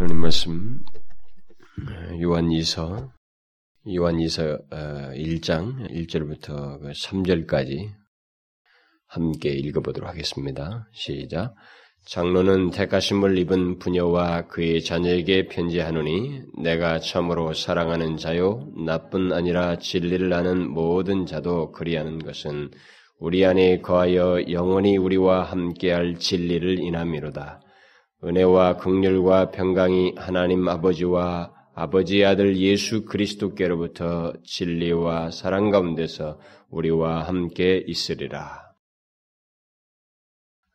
하나님 말씀 요한이서 요한이서 1장 어, 1절부터 3절까지 그 함께 읽어보도록 하겠습니다. 시작. 장로는 택하심을 입은 부녀와 그의 자녀에게 편지하노니 내가 참으로 사랑하는 자요 나뿐 아니라 진리를 아는 모든 자도 그리하는 것은 우리 안에 거하여 영원히 우리와 함께할 진리를 인함이로다. 은혜와 극률과 평강이 하나님 아버지와 아버지의 아들 예수 그리스도께로부터 진리와 사랑 가운데서 우리와 함께 있으리라.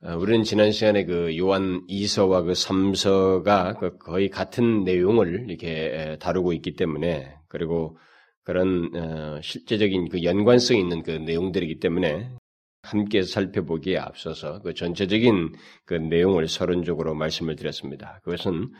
아, 우리는 지난 시간에 그 요한 2서와 그 3서가 그 거의 같은 내용을 이렇게 다루고 있기 때문에 그리고 그런 어, 실제적인 그 연관성 있는 그 내용들이기 때문에 함께 살펴보기에 앞서서 그 전체적인 그 내용을 서론적으로 말씀을 드렸습니다. 그것은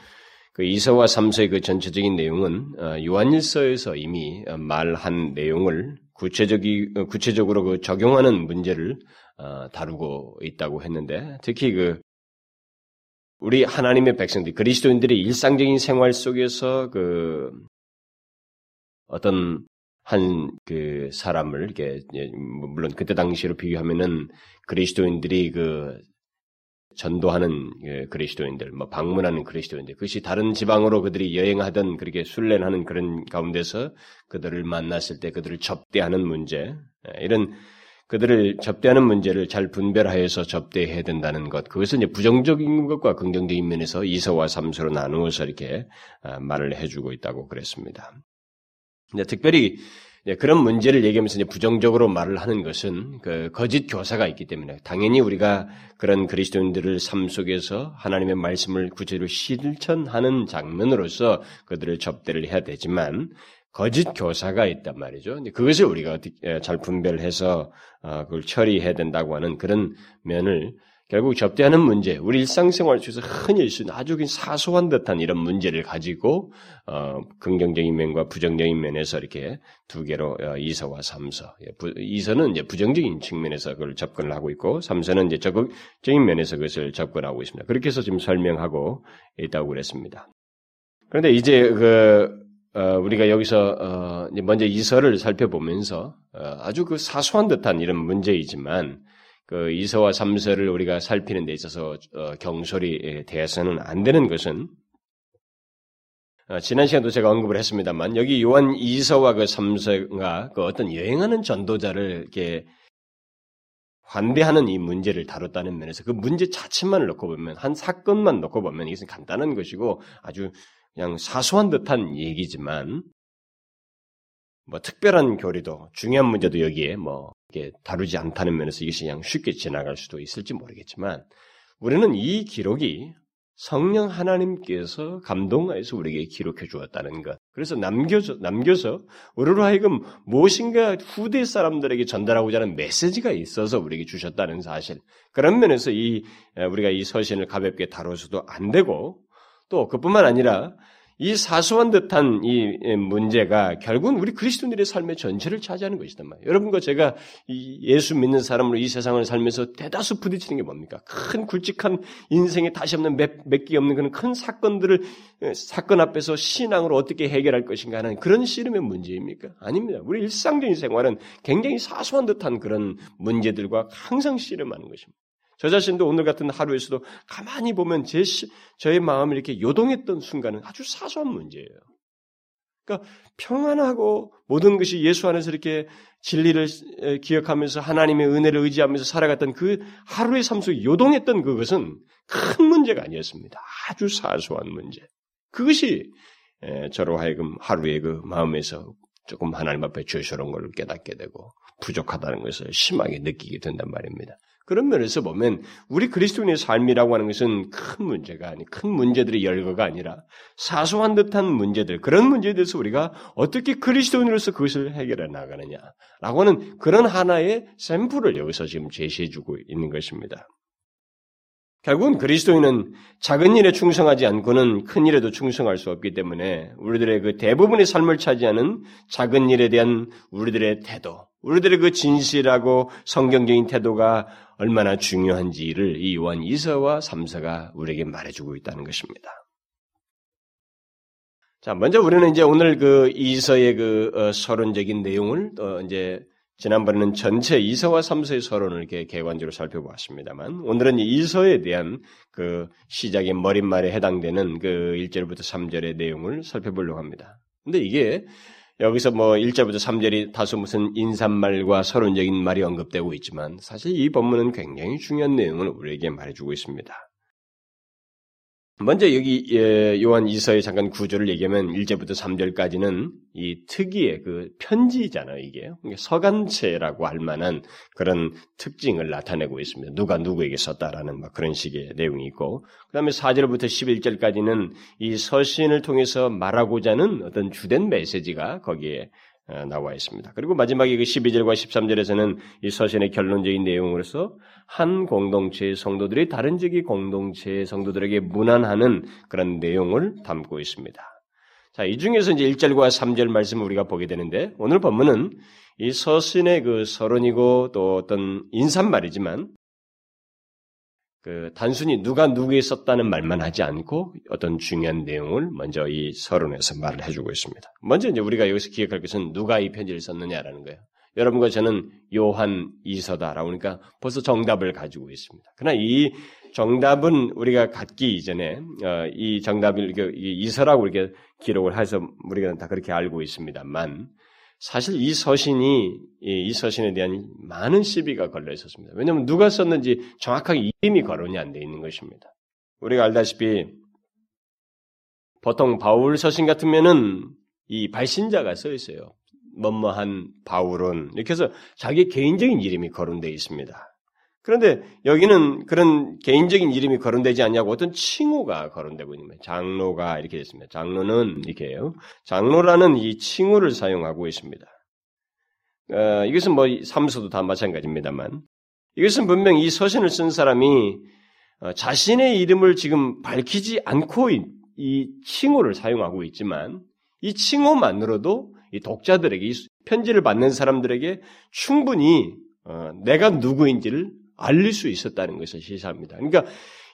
그 이서와 삼서의 그 전체적인 내용은 어, 요한일서에서 이미 말한 내용을 구체적이 어, 구체적으로 그 적용하는 문제를 어, 다루고 있다고 했는데 특히 그 우리 하나님의 백성들 그리스도인들의 일상적인 생활 속에서 그 어떤 한 그 사람을 이렇게 예, 뭐 물론 그때 당시로 비교하면은 그리스도인들이 그 전도하는 그 그리스도인들, 뭐 방문하는 그리스도인들, 그것이 다른 지방으로 그들이 여행하던 그렇게 순례하는 그런 가운데서 그들을 만났을 때 그들을 접대하는 문제, 예, 이런 그들을 접대하는 문제를 잘 분별하여서 접대해야 된다는 것, 그것은 이제 부정적인 것과 긍정적인 면에서 이서와 삼서로 나누어서 이렇게 아, 말을 해주고 있다고 그랬습니다. 특별히 그런 문제를 얘기하면서 부정적으로 말을 하는 것은 그 거짓 교사가 있기 때문에 당연히 우리가 그런 그리스도인들을 삶 속에서 하나님의 말씀을 구체로 실천하는 장면으로서 그들을 접대를 해야 되지만 거짓 교사가 있단 말이죠. 그것을 우리가 잘 분별해서 어, 그걸 처리해야 된다고 하는 그런 면을 결국 접대하는 문제, 우리 일상생활 속에서 흔히 있는 아주 사소한 듯한 이런 문제를 가지고 어, 긍정적인 면과 부정적인 면에서 이렇게 두 개로 어, 이서와 삼서. 예, 부, 이서는 이제 부정적인 측면에서 그걸 접근을 하고 있고 삼서는 이제 적극적인 면에서 그것을 접근하고 있습니다. 그렇게 해서 지금 설명하고 있다고 그랬습니다. 그런데 이제 그 어, 우리가 여기서 어, 먼저 이서를 살펴보면서 어, 아주 그 사소한 듯한 이런 문제이지만 그 이서와 삼서를 우리가 살피는 데 있어서 어, 경솔이 대해서는 안 되는 것은 어, 지난 시간도 제가 언급을 했습니다만 여기 요한 이서와 그 삼서가 그 어떤 여행하는 전도자를 이렇게 환대하는 이 문제를 다뤘다는 면에서 그 문제 자체만을 놓고 보면 한 사건만 놓고 보면 이것은 간단한 것이고 아주 그냥 사소한 듯한 얘기지만 뭐 특별한 교리도 중요한 문제도 여기에 뭐 다루지 않다는 면에서 이것이 그냥 쉽게 지나갈 수도 있을지 모르겠지만 우리는 이 기록이 성령 하나님께서 감동하여서 우리에게 기록해 주었다는 것. 그래서 남겨서, 남겨서 우리로 하여금 무엇인가 후대 사람들에게 전달하고자 하는 메시지가 있어서 우리에게 주셨다는 사실. 그런 면에서 이, 우리가 이 서신을 가볍게 다뤄서도 안 되고 또 그뿐만 아니라 이 사소한 듯한 이 문제가 결국은 우리 그리스도인들의 삶의 전체를 차지하는 것이단 말이에요. 여러분과 제가 예수 믿는 사람으로 이 세상을 살면서 대다수 부딪히는 게 뭡니까? 큰 굵직한 인생에 다시 없는 몇, 몇개 없는 그런 큰 사건들을 사건 앞에서 신앙으로 어떻게 해결할 것인가 하는 그런 씨름의 문제입니까? 아닙니다. 우리 일상적인 생활은 굉장히 사소한 듯한 그런 문제들과 항상 씨름하는 것입니다. 저 자신도 오늘 같은 하루에서도 가만히 보면 제 시, 저의 마음을 이렇게 요동했던 순간은 아주 사소한 문제예요. 그러니까 평안하고 모든 것이 예수 안에서 이렇게 진리를 기억하면서 하나님의 은혜를 의지하면서 살아갔던 그 하루의 삶 속에 요동했던 그것은 큰 문제가 아니었습니다. 아주 사소한 문제. 그것이 저로 하여금 하루의 그 마음에서 조금 하나님 앞에 죄스러운 걸 깨닫게 되고 부족하다는 것을 심하게 느끼게 된단 말입니다. 그런 면에서 보면 우리 그리스도인의 삶이라고 하는 것은 큰 문제가 아니 큰 문제들의 열거가 아니라 사소한 듯한 문제들 그런 문제에 대해서 우리가 어떻게 그리스도인으로서 그것을 해결해 나가느냐라고 하는 그런 하나의 샘플을 여기서 지금 제시해주고 있는 것입니다. 결국은 그리스도인은 작은 일에 충성하지 않고는 큰 일에도 충성할 수 없기 때문에 우리들의 그 대부분의 삶을 차지하는 작은 일에 대한 우리들의 태도, 우리들의 그 진실하고 성경적인 태도가 얼마나 중요한지를 이 요한 2서와 3서가 우리에게 말해주고 있다는 것입니다. 자, 먼저 우리는 이제 오늘 그 이서의 그 어, 서론적인 내용을 어, 이제 지난번에는 전체 이서와 삼서의 서론을 이렇게 개관적으로 살펴보았습니다만 오늘은 이서에 대한 그 시작의 머릿말에 해당되는 그 1절부터 3절의 내용을 살펴보려고 합니다. 근데 이게 여기서 뭐 1절부터 3절이 다소 무슨 인사말과 서론적인 말이 언급되고 있지만 사실 이 본문은 굉장히 중요한 내용을 우리에게 말해주고 있습니다. 먼저 여기 예, 요한 이서의 잠깐 구조를 얘기하면 1절부터 3절까지는 이 특이의 그 편지잖아요, 이게. 서간체라고 할 만한 그런 특징을 나타내고 있습니다. 누가 누구에게 썼다라는 막 그런 식의 내용이 있고, 그 다음에 4절부터 11절까지는 이 서신을 통해서 말하고자 하는 어떤 주된 메시지가 거기에 어, 나와 있습니다. 그리고 마지막에 그 12절과 13절에서는 이 서신의 결론적인 내용으로서 한 공동체의 성도들이 다른 지기 공동체의 성도들에게 문안하는 그런 내용을 담고 있습니다. 자, 이 중에서 이제 1절과 3절 말씀을 우리가 보게 되는데 오늘 본문은 이 서신의 그 서론이고 또 어떤 인사말이지만 그 단순히 누가 누구에 썼다는 말만 하지 않고 어떤 중요한 내용을 먼저 이 서론에서 말을 해주고 있습니다. 먼저 이제 우리가 여기서 기억할 것은 누가 이 편지를 썼느냐라는 거예요. 여러분과 저는 요한 이서다라고 하니까 벌써 정답을 가지고 있습니다. 그러나 이 정답은 우리가 갖기 이전에 어, 이 정답을 이서라고 이렇게 기록을 해서 우리가 다 그렇게 알고 있습니다만 사실 이 서신이 이 서신에 대한 많은 시비가 걸려 있었습니다. 왜냐하면 누가 썼는지 정확하게 이름이 거론이 안 돼 있는 것입니다. 우리가 알다시피 보통 바울 서신 같으면은 이 발신자가 써 있어요. 뭐뭐한 바울은 이렇게 해서 자기 개인적인 이름이 거론되어 있습니다. 그런데 여기는 그런 개인적인 이름이 거론되지 않냐고 어떤 칭호가 거론되고 있는 거예요. 장로가 이렇게 됐습니다. 장로는 이렇게 해요. 장로라는 이 칭호를 사용하고 있습니다. 어, 이것은 뭐 삼수도 다 마찬가지입니다만 이것은 분명 이 서신을 쓴 사람이 어, 자신의 이름을 지금 밝히지 않고 이, 이 칭호를 사용하고 있지만 이 칭호만으로도 이 독자들에게 이 편지를 받는 사람들에게 충분히 어, 내가 누구인지를 알릴 수 있었다는 것을 시사합니다. 그러니까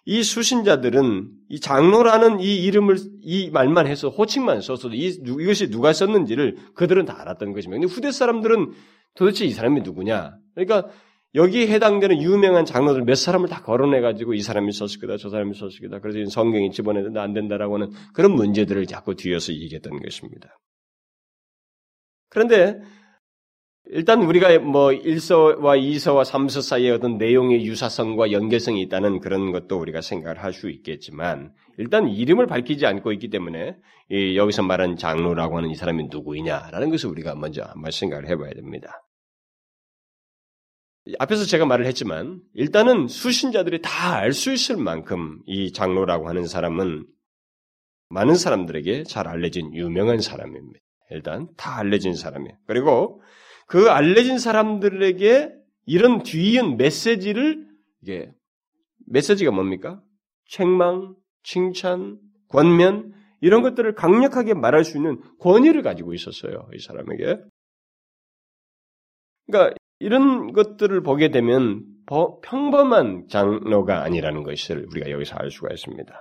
이 수신자들은 이 장로라는 이 이름을 이 말만 해서 호칭만 써서도 이, 이것이 누가 썼는지를 그들은 다 알았던 것입니다. 근데 후대 사람들은 도대체 이 사람이 누구냐? 그러니까 여기에 해당되는 유명한 장로들 몇 사람을 다 거론해가지고 이 사람이 썼을 거다, 저 사람이 썼을 거다. 그래서 성경에 집어내도 안 된다라고 하는 그런 문제들을 자꾸 뒤에서 얘기했던 것입니다. 그런데 일단 우리가 뭐 1서와 2서와 3서 사이에 어떤 내용의 유사성과 연계성이 있다는 그런 것도 우리가 생각을 할 수 있겠지만 일단 이름을 밝히지 않고 있기 때문에 여기서 말한 장로라고 하는 이 사람이 누구이냐라는 것을 우리가 먼저 한번 생각을 해봐야 됩니다. 앞에서 제가 말을 했지만 일단은 수신자들이 다 알 수 있을 만큼 이 장로라고 하는 사람은 많은 사람들에게 잘 알려진 유명한 사람입니다. 일단 다 알려진 사람이에요. 그리고 그 알려진 사람들에게 이런 뒤이은 메시지를 이게 메시지가 뭡니까? 책망, 칭찬, 권면 이런 것들을 강력하게 말할 수 있는 권위를 가지고 있었어요. 이 사람에게. 그러니까 이런 것들을 보게 되면 평범한 장로가 아니라는 것을 우리가 여기서 알 수가 있습니다.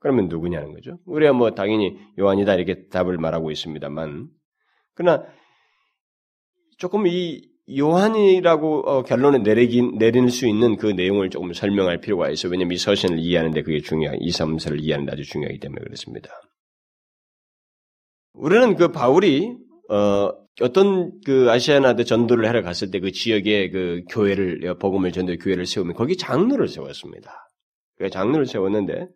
그러면 누구냐는 거죠. 우리가 뭐 당연히 요한이다 이렇게 답을 말하고 있습니다만, 그러나 조금 이 요한이라고 어, 결론을 내리긴, 내릴 수 있는 그 내용을 조금 설명할 필요가 있어요. 왜냐하면 이 서신을 이해하는데 그게 중요한, 이 삼서를 이해하는데 아주 중요하기 때문에 그렇습니다. 우리는 그 바울이, 어, 어떤 그 아시아나드 전도를 하러 갔을 때 그 지역에 그 교회를, 복음을 전도 교회를 세우면 거기 장로를 세웠습니다. 그 장로를 세웠는데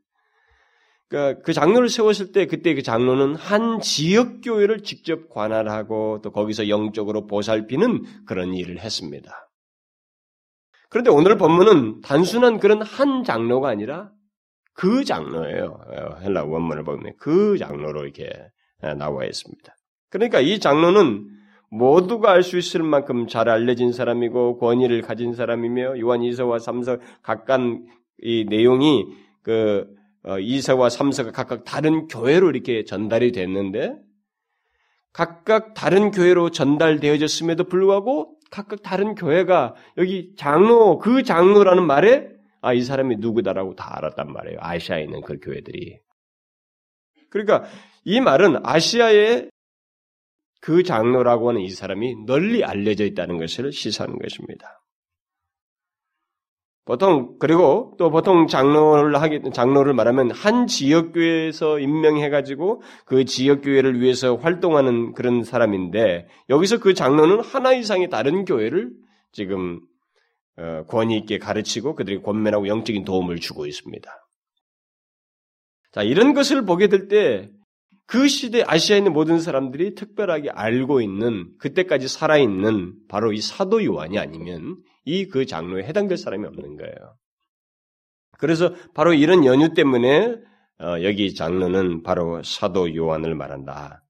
그러니까 그 장로를 세웠을 때 그때 그 장로는 한 지역 교회를 직접 관할하고 또 거기서 영적으로 보살피는 그런 일을 했습니다. 그런데 오늘 본문은 단순한 그런 한 장로가 아니라 그 장로예요. 헬라 원문을 보면 그 장로로 이렇게 나와 있습니다. 그러니까 이 장로는 모두가 알 수 있을 만큼 잘 알려진 사람이고 권위를 가진 사람이며 요한 2서와 3서 각각 이 내용이 그 2서와 어, 3서가 각각 다른 교회로 이렇게 전달이 됐는데 각각 다른 교회로 전달되어졌음에도 불구하고 각각 다른 교회가 여기 장로 그 장로라는 말에 아 이 사람이 누구다라고 다 알았단 말이에요. 아시아에 있는 그 교회들이. 그러니까 이 말은 아시아의 그 장로라고 하는 이 사람이 널리 알려져 있다는 것을 시사하는 것입니다. 보통 그리고 또 보통 장로를 하기 장로를 말하면 한 지역 교회에서 임명해 가지고 그 지역 교회를 위해서 활동하는 그런 사람인데 여기서 그 장로는 하나 이상의 다른 교회를 지금 어, 권위 있게 가르치고 그들이 권면하고 영적인 도움을 주고 있습니다. 자 이런 것을 보게 될 때 그 시대 아시아에 있는 모든 사람들이 특별하게 알고 있는 그때까지 살아 있는 바로 이 사도 요한이 아니면 이 그 장로에 해당될 사람이 없는 거예요. 그래서 바로 이런 연유 때문에 어, 여기 장로는 바로 사도 요한을 말한다.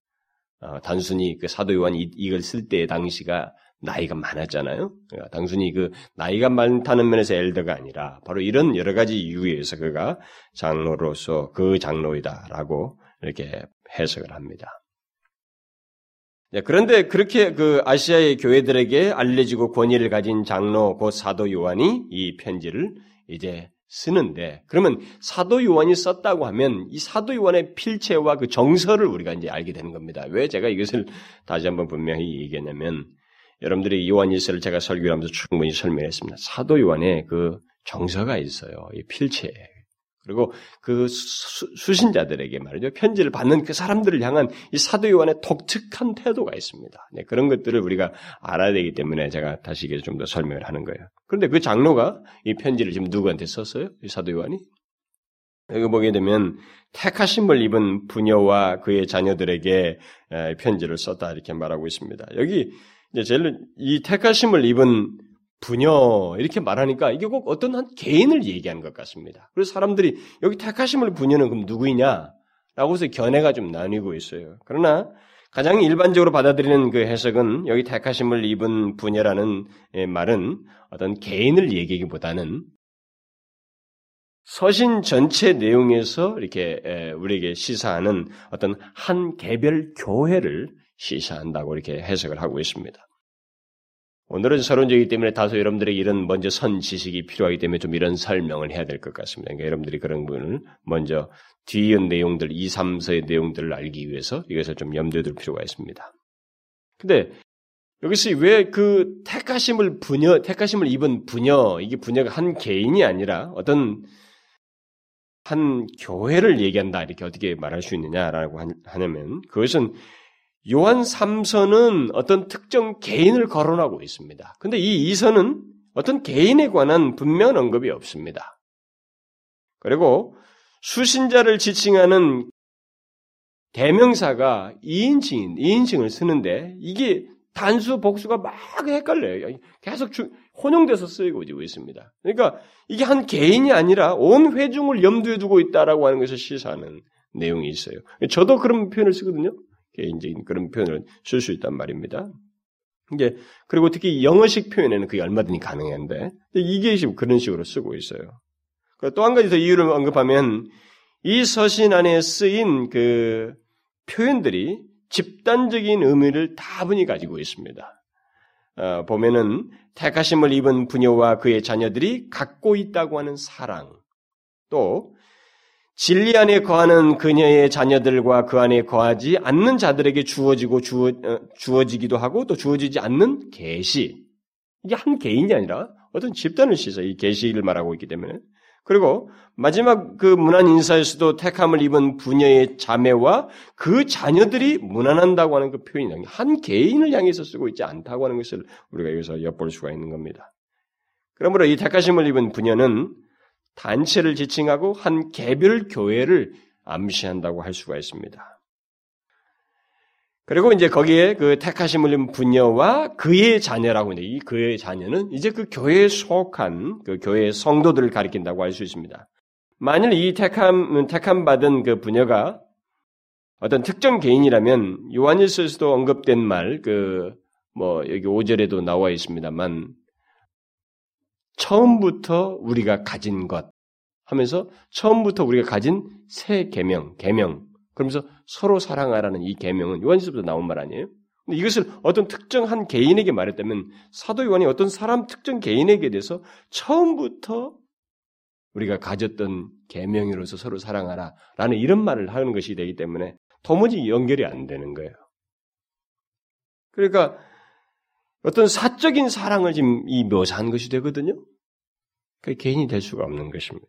어, 단순히 그 사도 요한이 이걸 쓸 때 당시가 나이가 많았잖아요. 그러니까 단순히 그 나이가 많다는 면에서 엘더가 아니라 바로 이런 여러 가지 이유에서 그가 장로로서 그 장로이다라고 이렇게 해석을 합니다. 네, 그런데 그렇게 그 아시아의 교회들에게 알려지고 권위를 가진 장로 곧 사도 요한이 이 편지를 이제 쓰는데 그러면 사도 요한이 썼다고 하면 이 사도 요한의 필체와 그 정서를 우리가 이제 알게 되는 겁니다. 왜 제가 이것을 다시 한번 분명히 얘기했냐면 여러분들이 요한일서를 제가 설교하면서 충분히 설명했습니다. 사도 요한의 그 정서가 있어요. 이 필체. 그리고 그 수, 신자들에게 말이죠. 편지를 받는 그 사람들을 향한 이 사도 요한의 독특한 태도가 있습니다. 네, 그런 것들을 우리가 알아야 되기 때문에 제가 다시 좀더 설명을 하는 거예요. 그런데 그 장로가 이 편지를 지금 누구한테 썼어요? 이 사도 요한이? 여기 보게 되면 택하심을 입은 부녀와 그의 자녀들에게 편지를 썼다 이렇게 말하고 있습니다. 여기 이제 제일 이 택하심을 입은 부녀 이렇게 말하니까 이게 꼭 어떤 한 개인을 얘기하는 것 같습니다. 그래서 사람들이 여기 택하심을 부녀는 그럼 누구이냐? 라고 해서 견해가 좀 나뉘고 있어요. 그러나 가장 일반적으로 받아들이는 그 해석은 여기 택하심을 입은 부녀라는 예, 말은 어떤 개인을 얘기하기보다는 서신 전체 내용에서 이렇게 우리에게 시사하는 어떤 한 개별 교회를 시사한다고 이렇게 해석을 하고 있습니다. 오늘은 서론적이기 때문에 다소 여러분들에게 이런 먼저 선 지식이 필요하기 때문에 좀 이런 설명을 해야 될 것 같습니다. 그러니까 여러분들이 그런 부분을 먼저 뒤의 내용들, 2, 3서의 내용들을 알기 위해서 이것을 좀 염두에 둘 필요가 있습니다. 근데 여기서 왜 그 택하심을 부녀, 택하심을 입은 부녀, 이게 부녀가 한 개인이 아니라 어떤 한 교회를 얘기한다, 이렇게 어떻게 말할 수 있느냐라고 하냐면 그것은 요한 3서는 어떤 특정 개인을 거론하고 있습니다. 근데 이 2서는 어떤 개인에 관한 분명한 언급이 없습니다. 그리고 수신자를 지칭하는 대명사가 2인칭인, 2인칭을 쓰는데 이게 단수, 복수가 막 헷갈려요. 계속 주, 혼용돼서 쓰이고 있습니다. 그러니까 이게 한 개인이 아니라 온 회중을 염두에 두고 있다라고 하는 것을 시사하는 내용이 있어요. 저도 그런 표현을 쓰거든요. 개인적인 그런 표현을 쓸 수 있단 말입니다. 이게 그리고 특히 영어식 표현에는 그게 얼마든지 가능한데 이게 지금 그런 식으로 쓰고 있어요. 또 한 가지 더 이유를 언급하면 이 서신 안에 쓰인 그 표현들이 집단적인 의미를 다분히 가지고 있습니다. 어, 보면은 택하심을 입은 부녀와 그의 자녀들이 갖고 있다고 하는 사랑, 또 진리 안에 거하는 그녀의 자녀들과 그 안에 거하지 않는 자들에게 주어지고 주어, 어, 주어지기도 하고 또 주어지지 않는 계시. 이게 한 개인이 아니라 어떤 집단을 씻어 이 계시를 말하고 있기 때문에. 그리고 마지막 그 문안 인사에서도 택함을 입은 부녀의 자매와 그 자녀들이 무난한다고 하는 그 표현이 한 개인을 향해서 쓰고 있지 않다고 하는 것을 우리가 여기서 엿볼 수가 있는 겁니다. 그러므로 이 택하심을 입은 부녀는 단체를 지칭하고 한 개별 교회를 암시한다고 할 수가 있습니다. 그리고 이제 거기에 그 택하심을 입은 부녀와 그의 자녀라고 하는데 이 그의 자녀는 이제 그 교회에 속한 그 교회의 성도들을 가리킨다고 할 수 있습니다. 만일 이 택함 택함 받은 그 부녀가 어떤 특정 개인이라면 요한일서에서도 언급된 말 그 뭐 여기 5절에도 나와 있습니다만 처음부터 우리가 가진 것 하면서 처음부터 우리가 가진 새 계명, 계명. 그러면서 서로 사랑하라는 이 계명은 요한일서부터 나온 말 아니에요? 근데 이것을 어떤 특정한 개인에게 말했다면 사도 요한이 어떤 사람 특정 개인에게 대해서 처음부터 우리가 가졌던 계명으로서 서로 사랑하라라는 이런 말을 하는 것이 되기 때문에 도무지 연결이 안 되는 거예요. 그러니까 어떤 사적인 사랑을 지금 이 묘사한 것이 되거든요. 그 개인이 될 수가 없는 것입니다.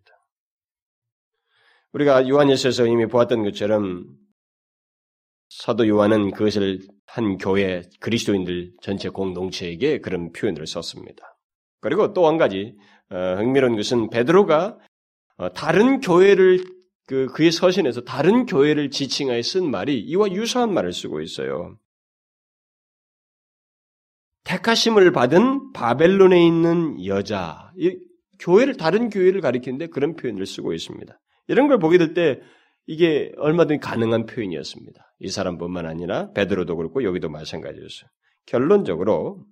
우리가 요한일서에서 이미 보았던 것처럼 사도 요한은 그것을 한 교회 그리스도인들 전체 공동체에게 그런 표현을 썼습니다. 그리고 또 한 가지 어, 흥미로운 것은 베드로가 어, 다른 교회를 그 그의 서신에서 다른 교회를 지칭하여 쓴 말이 이와 유사한 말을 쓰고 있어요. 택하심을 받은 바벨론에 있는 여자, 이 교회를 다른 교회를 가리키는데 그런 표현을 쓰고 있습니다. 이런 걸 보게 될 때 이게 얼마든지 가능한 표현이었습니다. 이 사람뿐만 아니라 베드로도 그렇고 여기도 마찬가지였어요. 결론적으로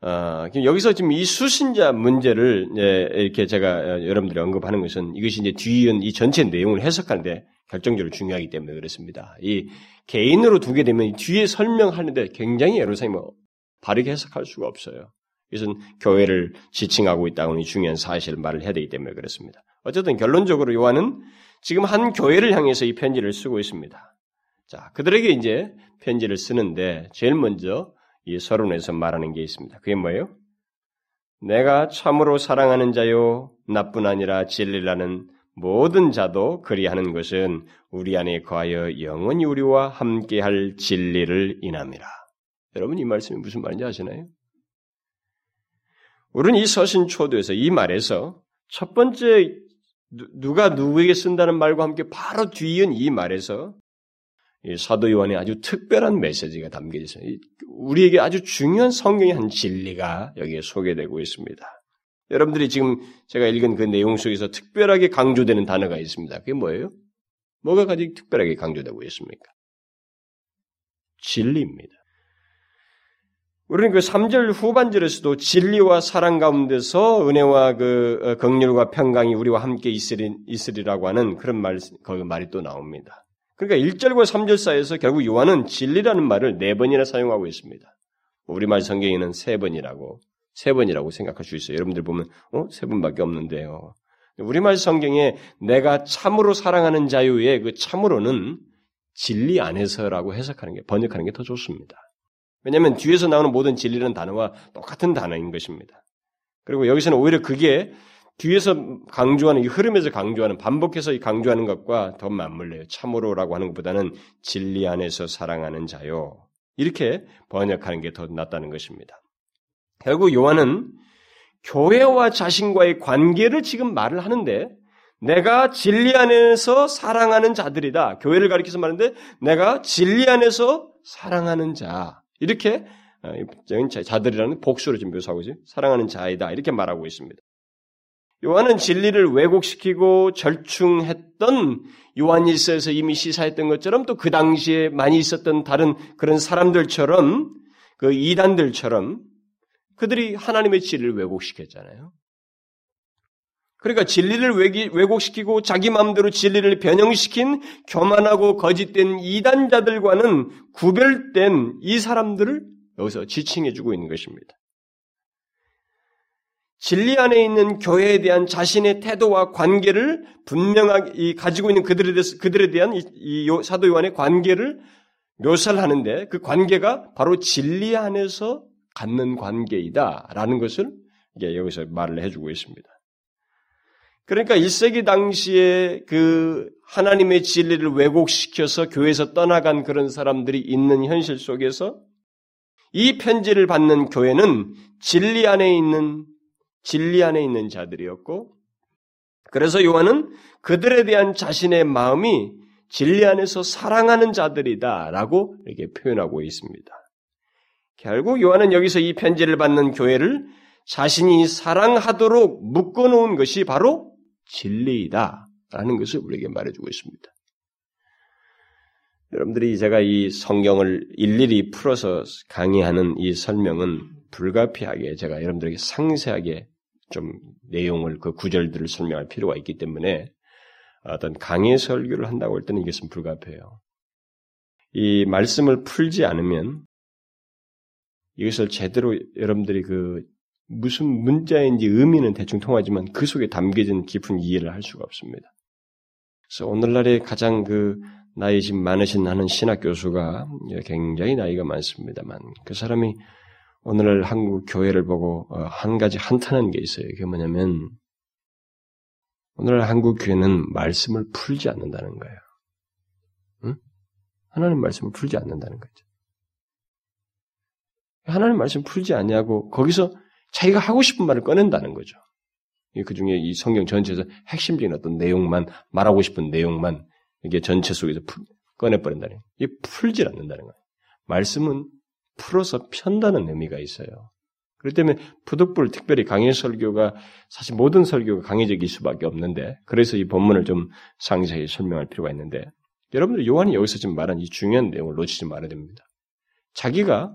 어, 여기서 지금 이 수신자 문제를 이렇게 제가 어, 여러분들이 언급하는 것은 이것이 이제 뒤이은 이 전체 내용을 해석하는데 결정적으로 중요하기 때문에 그렇습니다. 이 개인으로 두게 되면 뒤에 설명하는데 굉장히 예루살렘을 바르게 해석할 수가 없어요. 이것은 교회를 지칭하고 있다는 중요한 사실을 말을 해야 되기 때문에 그렇습니다. 어쨌든 결론적으로 요한은 지금 한 교회를 향해서 이 편지를 쓰고 있습니다. 자, 그들에게 이제 편지를 쓰는데 제일 먼저 이 서론에서 말하는 게 있습니다. 그게 뭐예요? 내가 참으로 사랑하는 자요 나뿐 아니라 진리라는 모든 자도 그리하는 것은 우리 안에 거하여 영원히 우리와 함께할 진리를 인함이라. 여러분 이 말씀이 무슨 말인지 아시나요? 우리는 이 서신 초도에서 이 말에서 첫 번째 누가 누구에게 쓴다는 말과 함께 바로 뒤이은 이 말에서 사도 요한의 아주 특별한 메시지가 담겨 있어요. 우리에게 아주 중요한 성경의 한 진리가 여기에 소개되고 있습니다. 여러분들이 지금 제가 읽은 그 내용 속에서 특별하게 강조되는 단어가 있습니다. 그게 뭐예요? 뭐가 가장 특별하게 강조되고 있습니까? 진리입니다. 우리는 그 3절 후반절에서도 진리와 사랑 가운데서 은혜와 그 어, 긍휼과 평강이 우리와 함께 있으리, 있으리 라고 하는 그런 말, 그 말이 또 나옵니다. 그러니까 1절과 3절 사이에서 결국 요한은 진리라는 말을 네 번이나 사용하고 있습니다. 우리말 성경에는 세 번이라고, 세 번이라고 생각할 수 있어요. 여러분들 보면, 어? 세 번밖에 없는데요. 우리말 성경에 내가 참으로 사랑하는 자유의 그 참으로는 진리 안에서라고 해석하는 게, 번역하는 게 더 좋습니다. 왜냐하면 뒤에서 나오는 모든 진리라는 단어와 똑같은 단어인 것입니다. 그리고 여기서는 오히려 그게 뒤에서 강조하는 이 흐름에서 강조하는 반복해서 강조하는 것과 더 맞물려요. 참으로라고 하는 것보다는 진리 안에서 사랑하는 자요. 이렇게 번역하는 게 더 낫다는 것입니다. 결국 요한은 교회와 자신과의 관계를 지금 말을 하는데 내가 진리 안에서 사랑하는 자들이다. 교회를 가리켜서 말하는데 내가 진리 안에서 사랑하는 자. 이렇게 어, 자들이라는 복수로 지금 묘사하고 있어요. 사랑하는 자이다. 이렇게 말하고 있습니다. 요한은 진리를 왜곡시키고 절충했던 요한일서에서 이미 시사했던 것처럼 또 그 당시에 많이 있었던 다른 그런 사람들처럼 그 이단들처럼 그들이 하나님의 진리를 왜곡시켰잖아요. 그러니까 진리를 왜곡시키고 자기 마음대로 진리를 변형시킨 교만하고 거짓된 이단자들과는 구별된 이 사람들을 여기서 지칭해주고 있는 것입니다. 진리 안에 있는 교회에 대한 자신의 태도와 관계를 분명하게 가지고 있는 그들에 대해서 그들에 대한 이, 이 사도 요한의 관계를 묘사를 하는데 그 관계가 바로 진리 안에서 갖는 관계이다라는 것을 여기서 말을 해주고 있습니다. 그러니까 1세기 당시에 그 하나님의 진리를 왜곡시켜서 교회에서 떠나간 그런 사람들이 있는 현실 속에서 이 편지를 받는 교회는 진리 안에 있는 진리 안에 있는 자들이었고 그래서 요한은 그들에 대한 자신의 마음이 진리 안에서 사랑하는 자들이다라고 이렇게 표현하고 있습니다. 결국 요한은 여기서 이 편지를 받는 교회를 자신이 사랑하도록 묶어놓은 것이 바로 진리이다 라는 것을 우리에게 말해주고 있습니다. 여러분들이 제가 이 성경을 일일이 풀어서 강의하는 이 설명은 불가피하게 제가 여러분들에게 상세하게 좀 내용을 그 구절들을 설명할 필요가 있기 때문에 어떤 강의 설교를 한다고 할 때는 이것은 불가피해요. 이 말씀을 풀지 않으면 이것을 제대로 여러분들이 그 무슨 문자인지 의미는 대충 통하지만 그 속에 담겨진 깊은 이해를 할 수가 없습니다. 그래서 오늘날에 가장 그 나이 집 많으신 하는 신학 교수가 굉장히 나이가 많습니다만 그 사람이 오늘날 한국 교회를 보고 어, 한 가지 한탄한 게 있어요. 그게 뭐냐면 오늘날 한국 교회는 말씀을 풀지 않는다는 거예요. 응? 하나님 말씀을 풀지 않는다는 거죠. 하나님 말씀 풀지 않냐고 거기서 자기가 하고 싶은 말을 꺼낸다는 거죠. 그 중에 이 성경 전체에서 핵심적인 어떤 내용만 말하고 싶은 내용만 이게 전체 속에서 꺼내버린다는 이게 풀지 않는다는 거예요. 말씀은 풀어서 편다는 의미가 있어요. 그렇기 때문에 부득불 특별히 강의 설교가 사실 모든 설교가 강의적일 수밖에 없는데 그래서 이 본문을 좀 상세히 설명할 필요가 있는데 여러분들 요한이 여기서 지금 말한 이 중요한 내용을 놓치지 말아야 됩니다. 자기가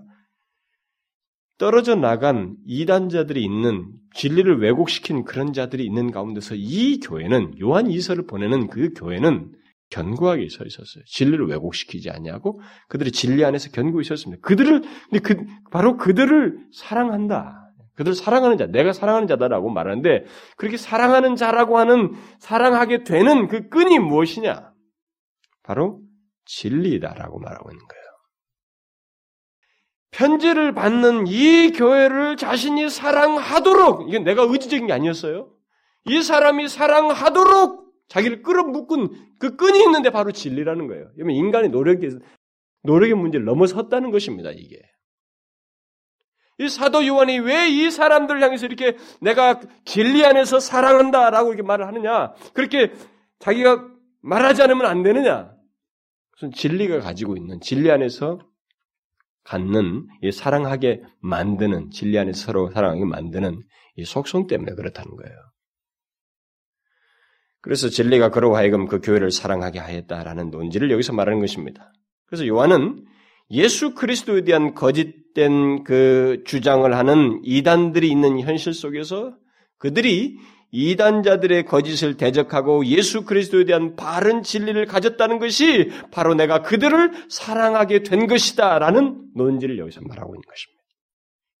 떨어져 나간 이단자들이 있는 진리를 왜곡시킨 그런 자들이 있는 가운데서 이 교회는 요한 이서를 보내는 그 교회는 견고하게 서 있었어요. 진리를 왜곡시키지 않냐고 그들이 진리 안에서 견고히 있었습니다. 그들을 근데 그 바로 그들을 사랑한다. 그들을 사랑하는 자, 내가 사랑하는 자다라고 말하는데 그렇게 사랑하는 자라고 하는 사랑하게 되는 그 끈이 무엇이냐? 바로 진리다라고 말하고 있는 거예요. 편지를 받는 이 교회를 자신이 사랑하도록 이게 내가 의지적인 게 아니었어요. 이 사람이 사랑하도록 자기를 끌어묶은 그 끈이 있는데 바로 진리라는 거예요. 그러면 인간의 노력이 노력의 문제를 넘어섰다는 것입니다. 이게 이 사도 요한이 왜 이 사람들을 향해서 이렇게 내가 진리 안에서 사랑한다라고 이렇게 말을 하느냐? 그렇게 자기가 말하지 않으면 안 되느냐? 무슨 진리가 가지고 있는 진리 안에서 갖는 이 사랑하게 만드는 진리 안에서 서로 사랑하게 만드는 이 속성 때문에 그렇다는 거예요. 그래서 진리가 그로 하여금 그 교회를 사랑하게 하였다라는 논지를 여기서 말하는 것입니다. 그래서 요한은 예수 그리스도에 대한 거짓된 그 주장을 하는 이단들이 있는 현실 속에서 그들이 이단자들의 거짓을 대적하고 예수 그리스도에 대한 바른 진리를 가졌다는 것이 바로 내가 그들을 사랑하게 된 것이다 라는 논지를 여기서 말하고 있는 것입니다.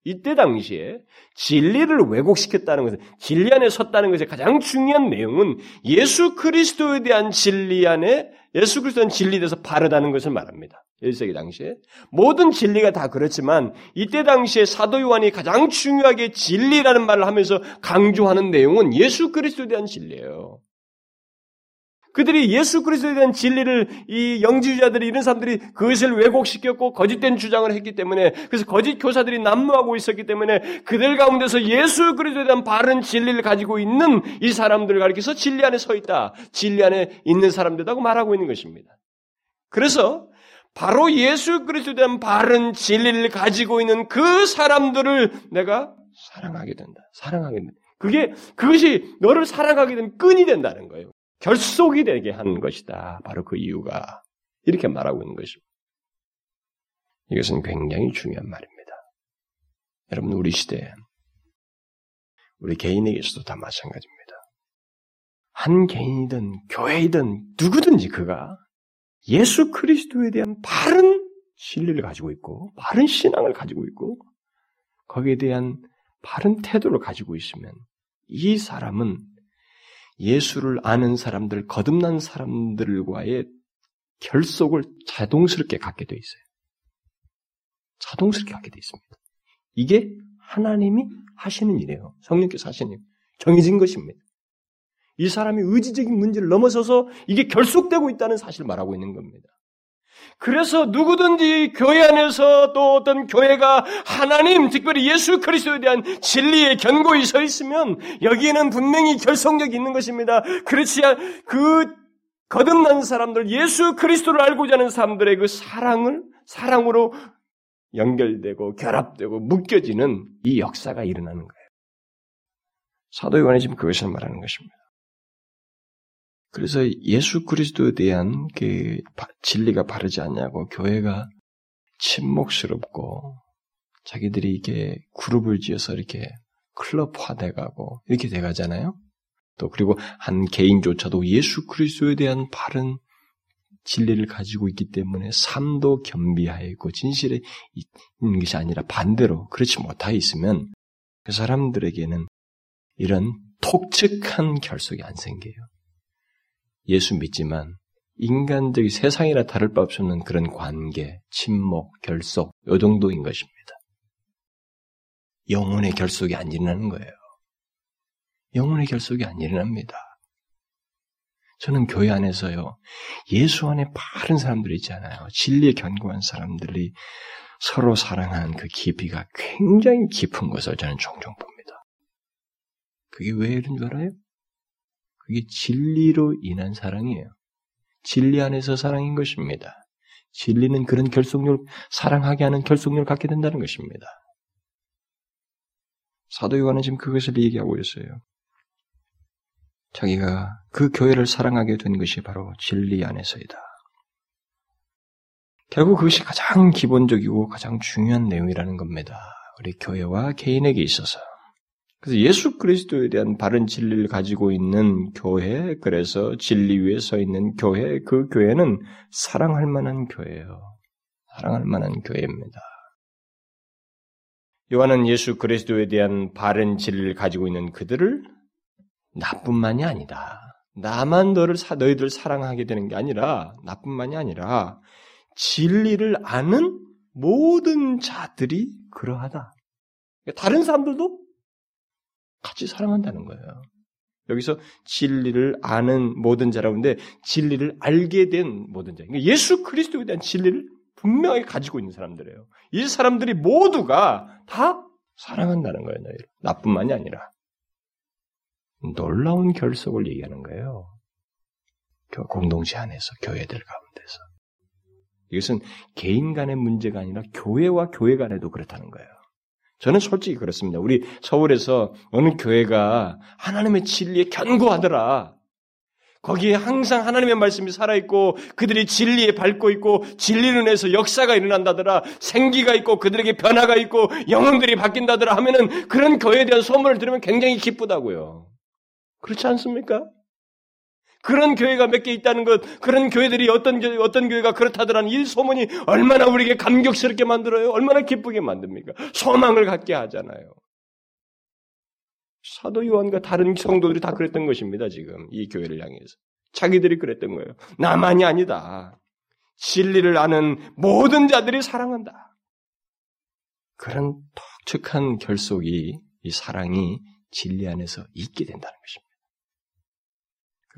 이때 당시에 진리를 왜곡시켰다는 것은 진리 안에 섰다는 것의 가장 중요한 내용은 예수 그리스도에 대한 진리 안에 예수 그리스도는 진리에 대해서 바르다는 것을 말합니다. 1세기 당시에 모든 진리가 다 그렇지만 이때 당시에 사도 요한이 가장 중요하게 진리라는 말을 하면서 강조하는 내용은 예수 그리스도에 대한 진리예요. 그들이 예수 그리스도에 대한 진리를 이 영지주자들이 이런 사람들이 그것을 왜곡시켰고 거짓된 주장을 했기 때문에 그래서 거짓 교사들이 난무하고 있었기 때문에 그들 가운데서 예수 그리스도에 대한 바른 진리를 가지고 있는 이 사람들을 가리켜서 진리 안에 서 있다. 진리 안에 있는 사람들이라고 말하고 있는 것입니다. 그래서 바로 예수 그리스도에 대한 바른 진리를 가지고 있는 그 사람들을 내가 사랑하게 된다. 사랑하게 된다. 그게 그것이 너를 사랑하게 된 끈이 된다는 거예요. 결속이 되게 하는 것이다. 바로 그 이유가 이렇게 말하고 있는 것입니다. 이것은 굉장히 중요한 말입니다. 여러분 우리 시대에 우리 개인에게서도 다 마찬가지입니다. 한 개인이든 교회이든 누구든지 그가 예수 그리스도에 대한 바른 진리를 가지고 있고 바른 신앙을 가지고 있고 거기에 대한 바른 태도를 가지고 있으면 이 사람은 예수를 아는 사람들, 거듭난 사람들과의 결속을 자동스럽게 갖게 돼 있어요. 자동스럽게 갖게 돼 있습니다. 이게 하나님이 하시는 일이에요. 성령께서 하시는 일. 정해진 것입니다. 이 사람이 의지적인 문제를 넘어서서 이게 결속되고 있다는 사실을 말하고 있는 겁니다. 그래서 누구든지 교회 안에서 또 어떤 교회가 하나님, 특별히 예수 그리스도에 대한 진리에 견고히 서 있으면 여기에는 분명히 결속력이 있는 것입니다. 그렇지 그 거듭난 사람들, 예수 그리스도를 알고자 하는 사람들의 그 사랑을 사랑으로 연결되고 결합되고 묶여지는 이 역사가 일어나는 거예요. 사도 요한이 지금 그것을 말하는 것입니다. 그래서 예수 그리스도에 대한 그 진리가 바르지 않냐고 교회가 침묵스럽고 자기들이 이게 그룹을 지어서 이렇게 클럽화 돼가고 이렇게 돼가잖아요. 또 그리고 한 개인조차도 예수 그리스도에 대한 바른 진리를 가지고 있기 때문에 삶도 겸비하여 있고 진실에 있는 것이 아니라 반대로 그렇지 못하여 있으면 그 사람들에게는 이런 독특한 결속이 안 생겨요. 예수 믿지만 인간적인 세상이나 다를 바 없는 그런 관계, 침묵, 결속, 요 정도인 것입니다. 영혼의 결속이 안 일어나는 거예요. 영혼의 결속이 안 일어납니다. 저는 교회 안에서요, 예수 안에 바른 사람들이 있잖아요. 진리에 견고한 사람들이 서로 사랑하는 그 깊이가 굉장히 깊은 것을 저는 종종 봅니다. 그게 왜 이런 줄 알아요? 그게 진리로 인한 사랑이에요. 진리 안에서 사랑인 것입니다. 진리는 그런 결속력, 사랑하게 하는 결속력을 갖게 된다는 것입니다. 사도 요한은 지금 그것을 얘기하고 있어요. 자기가 그 교회를 사랑하게 된 것이 바로 진리 안에서이다. 결국 그것이 가장 기본적이고 가장 중요한 내용이라는 겁니다. 우리 교회와 개인에게 있어서. 그래서 예수 그리스도에 대한 바른 진리를 가지고 있는 교회, 그래서 진리 위에 서 있는 교회, 그 교회는 사랑할 만한 교회예요. 사랑할 만한 교회입니다. 요한은 예수 그리스도에 대한 바른 진리를 가지고 있는 그들을 나뿐만이 아니다. 나만 너를 사, 너희들 사랑하게 되는 게 아니라 나뿐만이 아니라 진리를 아는 모든 자들이 그러하다. 다른 사람들도 같이 사랑한다는 거예요. 여기서 진리를 아는 모든 자라고 하는데 진리를 알게 된 모든 자. 그러니까 예수 그리스도에 대한 진리를 분명히 가지고 있는 사람들이에요. 이 사람들이 모두가 다 사랑한다는 거예요, 너희를. 나뿐만이 아니라. 놀라운 결속을 얘기하는 거예요. 공동체 안에서, 교회들 가운데서. 이것은 개인 간의 문제가 아니라 교회와 교회 간에도 그렇다는 거예요. 저는 솔직히 그렇습니다. 우리 서울에서 어느 교회가 하나님의 진리에 견고하더라. 거기에 항상 하나님의 말씀이 살아있고 그들이 진리에 밟고 있고 진리를 내서 역사가 일어난다더라 생기가 있고 그들에게 변화가 있고 영혼들이 바뀐다더라 하면은 그런 교회에 대한 소문을 들으면 굉장히 기쁘다고요. 그렇지 않습니까? 그런 교회가 몇 개 있다는 것, 그런 교회들이 어떤, 어떤 교회가 그렇다더라는 이 소문이 얼마나 우리에게 감격스럽게 만들어요? 얼마나 기쁘게 만듭니까? 소망을 갖게 하잖아요. 사도 요한과 다른 성도들이 다 그랬던 것입니다, 지금. 이 교회를 향해서. 자기들이 그랬던 거예요. 나만이 아니다. 진리를 아는 모든 자들이 사랑한다. 그런 독특한 결속이, 이 사랑이 진리 안에서 있게 된다는 것입니다.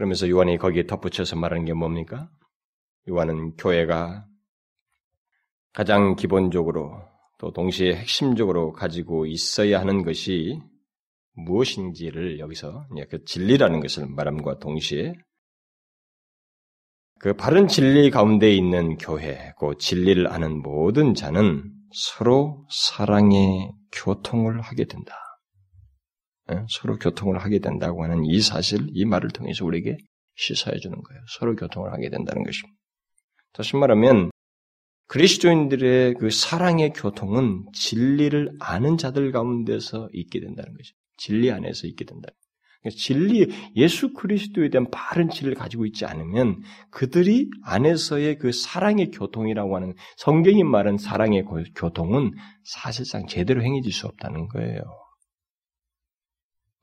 그러면서 요한이 거기에 덧붙여서 말하는 게 뭡니까? 요한은 교회가 가장 기본적으로 또 동시에 핵심적으로 가지고 있어야 하는 것이 무엇인지를 여기서 그 진리라는 것을 말함과 동시에 그 바른 진리 가운데 있는 교회, 그 진리를 아는 모든 자는 서로 사랑의 교통을 하게 된다. 예? 서로 교통을 하게 된다고 하는 이 사실, 이 말을 통해서 우리에게 시사해 주는 거예요. 서로 교통을 하게 된다는 것입니다. 다시 말하면 그리스도인들의 그 사랑의 교통은 진리를 아는 자들 가운데서 있게 된다는 것이죠. 진리 안에서 있게 된다. 그러니까 진리, 예수 그리스도에 대한 바른 진리를 가지고 있지 않으면 그들이 안에서의 그 사랑의 교통이라고 하는 성경이 말한 사랑의 교통은 사실상 제대로 행해질 수 없다는 거예요.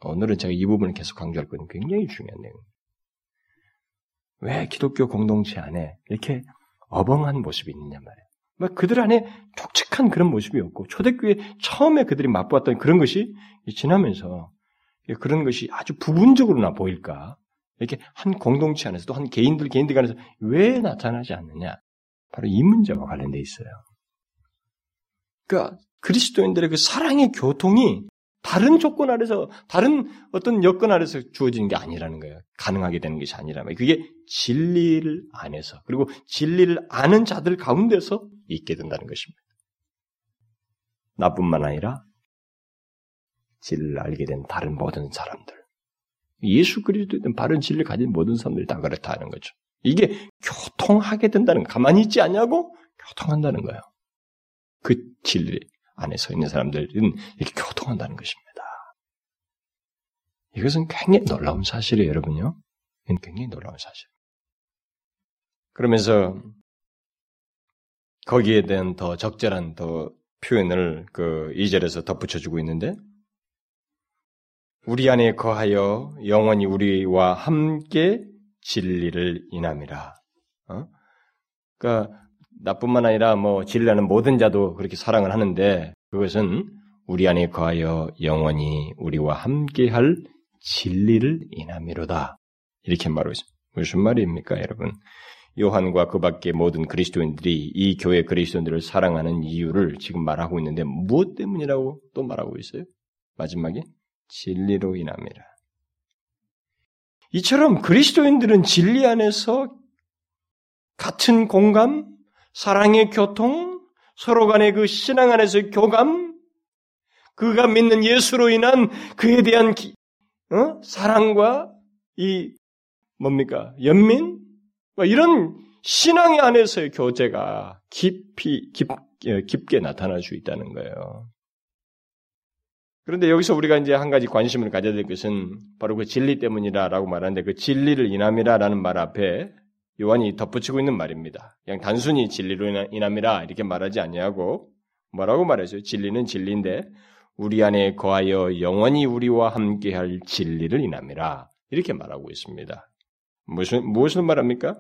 오늘은 제가 이 부분을 계속 강조할 거는 굉장히 중요한 내용입니다. 왜 기독교 공동체 안에 이렇게 어벙한 모습이 있느냐 말이에요. 막 그들 안에 독특한 그런 모습이 없고 초대교회 처음에 그들이 맛보았던 그런 것이 지나면서 그런 것이 아주 부분적으로나 보일까? 이렇게 한 공동체 안에서 또한 개인들 개인들 간에서 왜 나타나지 않느냐? 바로 이 문제와 관련돼 있어요. 그러니까 그리스도인들의 그 사랑의 교통이 다른 조건 아래서 다른 어떤 여건 아래서 주어지는 게 아니라는 거예요. 가능하게 되는 것이 아니라면 그게 진리를 안에서 그리고 진리를 아는 자들 가운데서 있게 된다는 것입니다. 나뿐만 아니라 진리를 알게 된 다른 모든 사람들. 예수 그리스도에 바른 진리를 가진 모든 사람들이 다 그렇다는 거죠. 이게 교통하게 된다는 거. 가만히 있지 않냐고 교통한다는 거예요. 그 진리 안에 서 있는 사람들은 이렇게 교통한다는 것입니다. 이것은 굉장히 놀라운 사실이에요, 여러분요. 굉장히 놀라운 사실. 그러면서 거기에 대한 더 적절한 더 표현을 그 2절에서 덧붙여주고 있는데 우리 안에 거하여 영원히 우리와 함께 진리를 인함이라. 어? 그러니까 나뿐만 아니라 뭐 진리하는 모든 자도 그렇게 사랑을 하는데 그것은 우리 안에 거하여 영원히 우리와 함께할 진리를 인함이로다. 이렇게 말하고 있습니다. 무슨 말입니까, 여러분? 요한과 그 밖의 모든 그리스도인들이 이 교회 그리스도인들을 사랑하는 이유를 지금 말하고 있는데 무엇 때문이라고 또 말하고 있어요? 마지막에 진리로 인함이라. 이처럼 그리스도인들은 진리 안에서 같은 공감, 사랑의 교통, 서로 간의 그 신앙 안에서의 교감, 그가 믿는 예수로 인한 그에 대한 기, 어? 사랑과 이 뭡니까 연민 뭐 이런 신앙의 안에서의 교제가 깊이 깊, 예, 깊게 나타날 수 있다는 거예요. 그런데 여기서 우리가 이제 한 가지 관심을 가져야 될 것은 바로 그 진리 때문이라라고 말하는데 그 진리를 인함이라라는 말 앞에 요한이 덧붙이고 있는 말입니다. 그냥 단순히 진리로 인함이라 이렇게 말하지 아니하고 뭐라고 말했어요? 진리는 진리인데 우리 안에 거하여 영원히 우리와 함께할 진리를 인함이라 이렇게 말하고 있습니다. 무슨 무엇을 말합니까?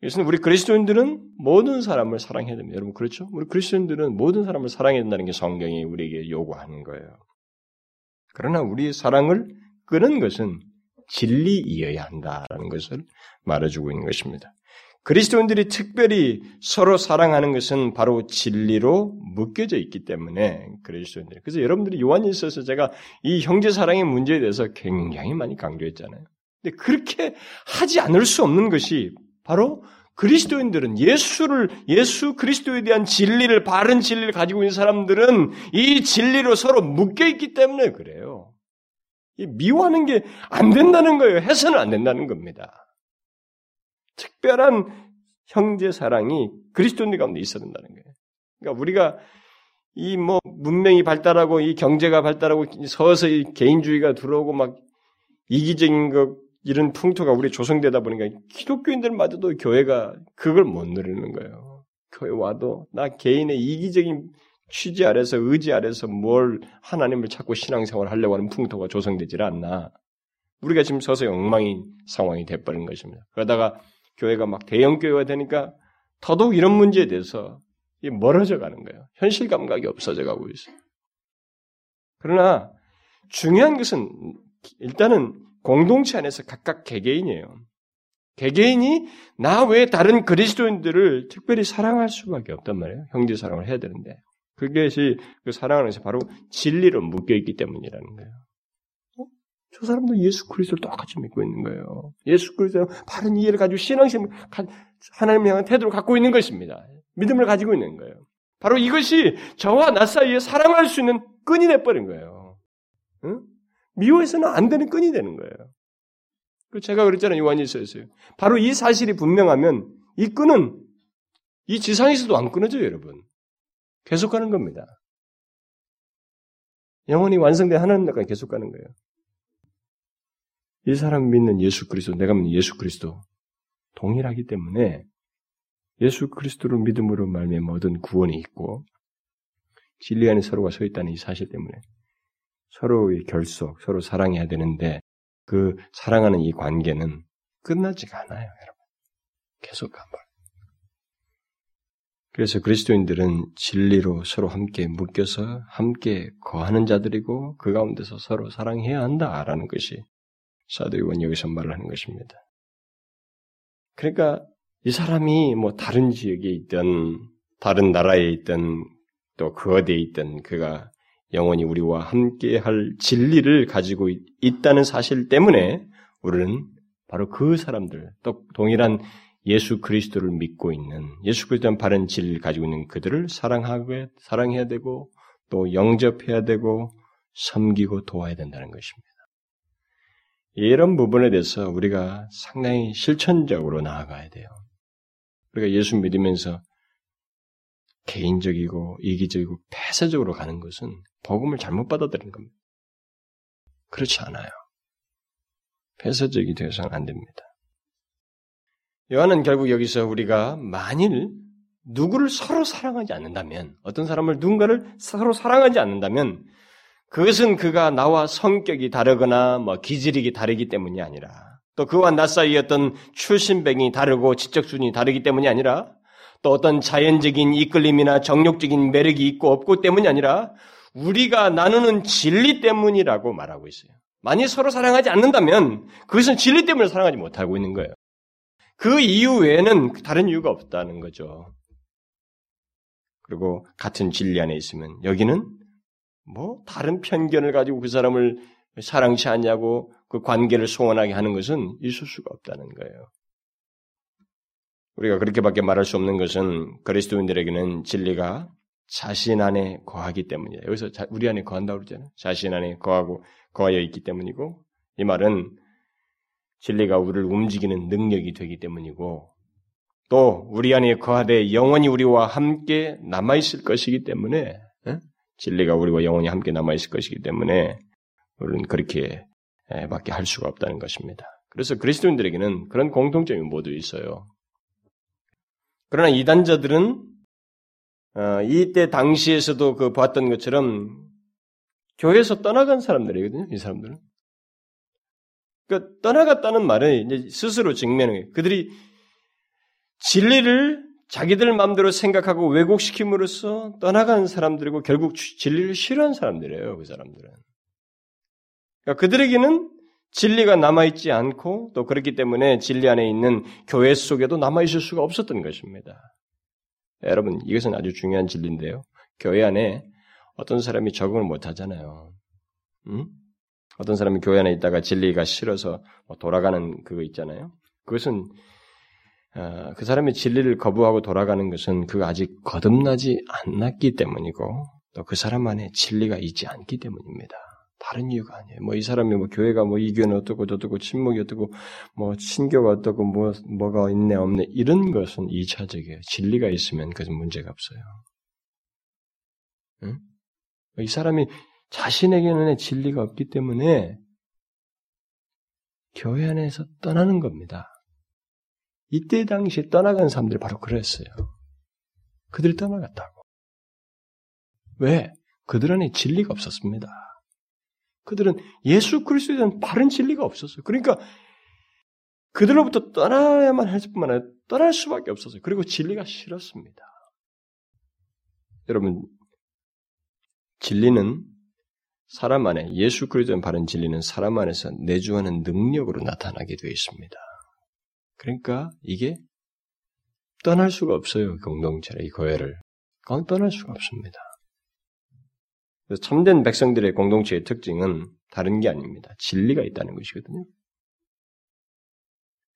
그래서 우리 그리스도인들은 모든 사람을 사랑해야 됩니다. 여러분 그렇죠? 우리 그리스도인들은 모든 사람을 사랑해야 된다는 게 성경이 우리에게 요구하는 거예요. 그러나 우리의 사랑을 끄는 것은 진리이어야 한다라는 것을 말해주고 있는 것입니다. 그리스도인들이 특별히 서로 사랑하는 것은 바로 진리로 묶여져 있기 때문에 그리스도인들. 그래서 여러분들이 요한이 있어서 제가 이 형제 사랑의 문제에 대해서 굉장히 많이 강조했잖아요. 근데 그렇게 하지 않을 수 없는 것이 바로 그리스도인들은 예수를 예수 그리스도에 대한 진리를 바른 진리를 가지고 있는 사람들은 이 진리로 서로 묶여 있기 때문에 그래요. 미워하는 게 안 된다는 거예요. 해서는 안 된다는 겁니다. 특별한 형제 사랑이 그리스도인들 가운데 있어야 된다는 거예요. 그러니까 우리가 이 뭐 문명이 발달하고 이 경제가 발달하고 서서히 개인주의가 들어오고 막 이기적인 것 이런 풍토가 우리 조성되다 보니까 기독교인들마저도 교회가 그걸 못 누리는 거예요. 교회 와도 나 개인의 이기적인 취지 아래서 의지 아래서 뭘 하나님을 찾고 신앙생활 하려고 하는 풍토가 조성되질 않나. 우리가 지금 서서히 엉망인 상황이 돼버린 것입니다. 그러다가 교회가 막 대형 교회가 되니까 더더욱 이런 문제에 대해서 멀어져 가는 거예요. 현실 감각이 없어져 가고 있어요. 그러나 중요한 것은 일단은 공동체 안에서 각각 개개인이에요. 개개인이 나 외에 다른 그리스도인들을 특별히 사랑할 수밖에 없단 말이에요. 형제 사랑을 해야 되는데. 그것이 그 사랑하는 것이 바로 진리로 묶여 있기 때문이라는 거예요. 어? 저 사람도 예수 그리스도를 똑같이 믿고 있는 거예요. 예수 그리스도 바른 이해를 가지고 신앙심을 하나님을 향한 태도를 갖고 있는 것입니다. 믿음을 가지고 있는 거예요. 바로 이것이 저와 나 사이에 사랑할 수 있는 끈이 돼버린 거예요. 응? 미워해서는 안 되는 끈이 되는 거예요. 그 제가 그랬잖아요. 요한일서에서요. 바로 이 사실이 분명하면 이 끈은 이 지상에서도 안 끊어져요, 여러분. 계속 가는 겁니다. 영원히 완성된 하나님 나라까지 계속 가는 거예요. 이 사람 믿는 예수 그리스도, 내가 믿는 예수 그리스도 동일하기 때문에 예수 그리스도를 믿음으로 말미암 모든 구원이 있고 진리 안에 서로가 서 있다는 이 사실 때문에 서로의 결속, 서로 사랑해야 되는데 그 사랑하는 이 관계는 끝나지가 않아요, 여러분. 계속 가버. 그래서 그리스도인들은 진리로 서로 함께 묶여서 함께 거하는 자들이고 그 가운데서 서로 사랑해야 한다라는 것이 사도요원 여기서 말을 하는 것입니다. 그러니까 이 사람이 뭐 다른 지역에 있던 다른 나라에 있던 또 그 어디에 있던 그가 영원히 우리와 함께 할 진리를 가지고 있 다는 사실 때문에 우리는 바로 그 사람들, 또 동일한 예수 그리스도를 믿고 있는 예수 그리스도는 바른 진리를 가지고 있는 그들을 사랑하고 사랑해야 되고 또 영접해야 되고 섬기고 도와야 된다는 것입니다. 이런 부분에 대해서 우리가 상당히 실천적으로 나아가야 돼요. 우리가 예수 믿으면서 개인적이고 이기적이고 폐쇄적으로 가는 것은 복음을 잘못 받아들이는 겁니다. 그렇지 않아요. 폐쇄적이 되어서는 안 됩니다. 요한은 결국 여기서 우리가 만일 누구를 서로 사랑하지 않는다면, 어떤 사람을 누군가를 서로 사랑하지 않는다면, 그것은 그가 나와 성격이 다르거나 뭐 기질이 다르기 때문이 아니라 또 그와 나 사이에 어떤 출신병이 다르고 지적 수준이 다르기 때문이 아니라 또 어떤 자연적인 이끌림이나 정욕적인 매력이 있고 없고 때문이 아니라 우리가 나누는 진리 때문이라고 말하고 있어요. 만약 서로 사랑하지 않는다면 그것은 진리 때문에 사랑하지 못하고 있는 거예요. 그 이유 외에는 다른 이유가 없다는 거죠. 그리고 같은 진리 안에 있으면 여기는 뭐 다른 편견을 가지고 그 사람을 사랑치 않냐고 그 관계를 소원하게 하는 것은 있을 수가 없다는 거예요. 우리가 그렇게밖에 말할 수 없는 것은 그리스도인들에게는 진리가 자신 안에 거하기 때문이에요. 여기서 우리 안에 거한다고 그러잖아요. 자신 안에 거하고 거하여 있기 때문이고 이 말은 진리가 우리를 움직이는 능력이 되기 때문이고 또 우리 안에 거하되 영원히 우리와 함께 남아 있을 것이기 때문에 진리가 우리와 영원히 함께 남아 있을 것이기 때문에 우리는 그렇게 밖에 할 수가 없다는 것입니다. 그래서 그리스도인들에게는 그런 공통점이 모두 있어요. 그러나 이단자들은 어, 이때 당시에서도 그 봤던 것처럼 교회에서 떠나간 사람들이거든요. 이 사람들은. 그 떠나갔다는 말은 이제 스스로 증명해. 그들이 진리를 자기들 마음대로 생각하고 왜곡시킴으로써 떠나간 사람들이고 결국 진리를 싫어한 사람들이에요. 그 사람들은. 그러니까 그들에게는 진리가 남아있지 않고 또 그렇기 때문에 진리 안에 있는 교회 속에도 남아있을 수가 없었던 것입니다. 여러분, 이것은 아주 중요한 진리인데요. 교회 안에 어떤 사람이 적응을 못 하잖아요. 음? 어떤 사람이 교회 안에 있다가 진리가 싫어서 뭐 돌아가는 그거 있잖아요. 그것은 어, 그 사람이 진리를 거부하고 돌아가는 것은 그 아직 거듭나지 않았기 때문이고 또 그 사람 안에 진리가 있지 않기 때문입니다. 다른 이유가 아니에요. 뭐 이 사람이 뭐 교회가 뭐 이교는 어떻고 저떻고 침묵이 어떻고 뭐 신교가 어떻고 뭐 뭐가 있네 없네 이런 것은 이차적이에요. 진리가 있으면 그것은 문제가 없어요. 응? 이 사람이 자신에게는 진리가 없기 때문에 교회 안에서 떠나는 겁니다. 이때 당시에 떠나간 사람들이 바로 그랬어요. 그들이 떠나갔다고. 왜? 그들 안에 진리가 없었습니다. 그들은 예수 그리스도에 대한 바른 진리가 없었어요. 그러니까 그들로부터 떠나야만 할 뿐만 아니라 떠날 수밖에 없었어요. 그리고 진리가 싫었습니다. 여러분, 진리는 사람 안에 예수 그리스도의 바른 진리는 사람 안에서 내주하는 능력으로 나타나게 되어 있습니다. 그러니까 이게 떠날 수가 없어요. 공동체의 이 교회를. 떠날 수가 없습니다. 참된 백성들의 공동체의 특징은 다른 게 아닙니다. 진리가 있다는 것이거든요.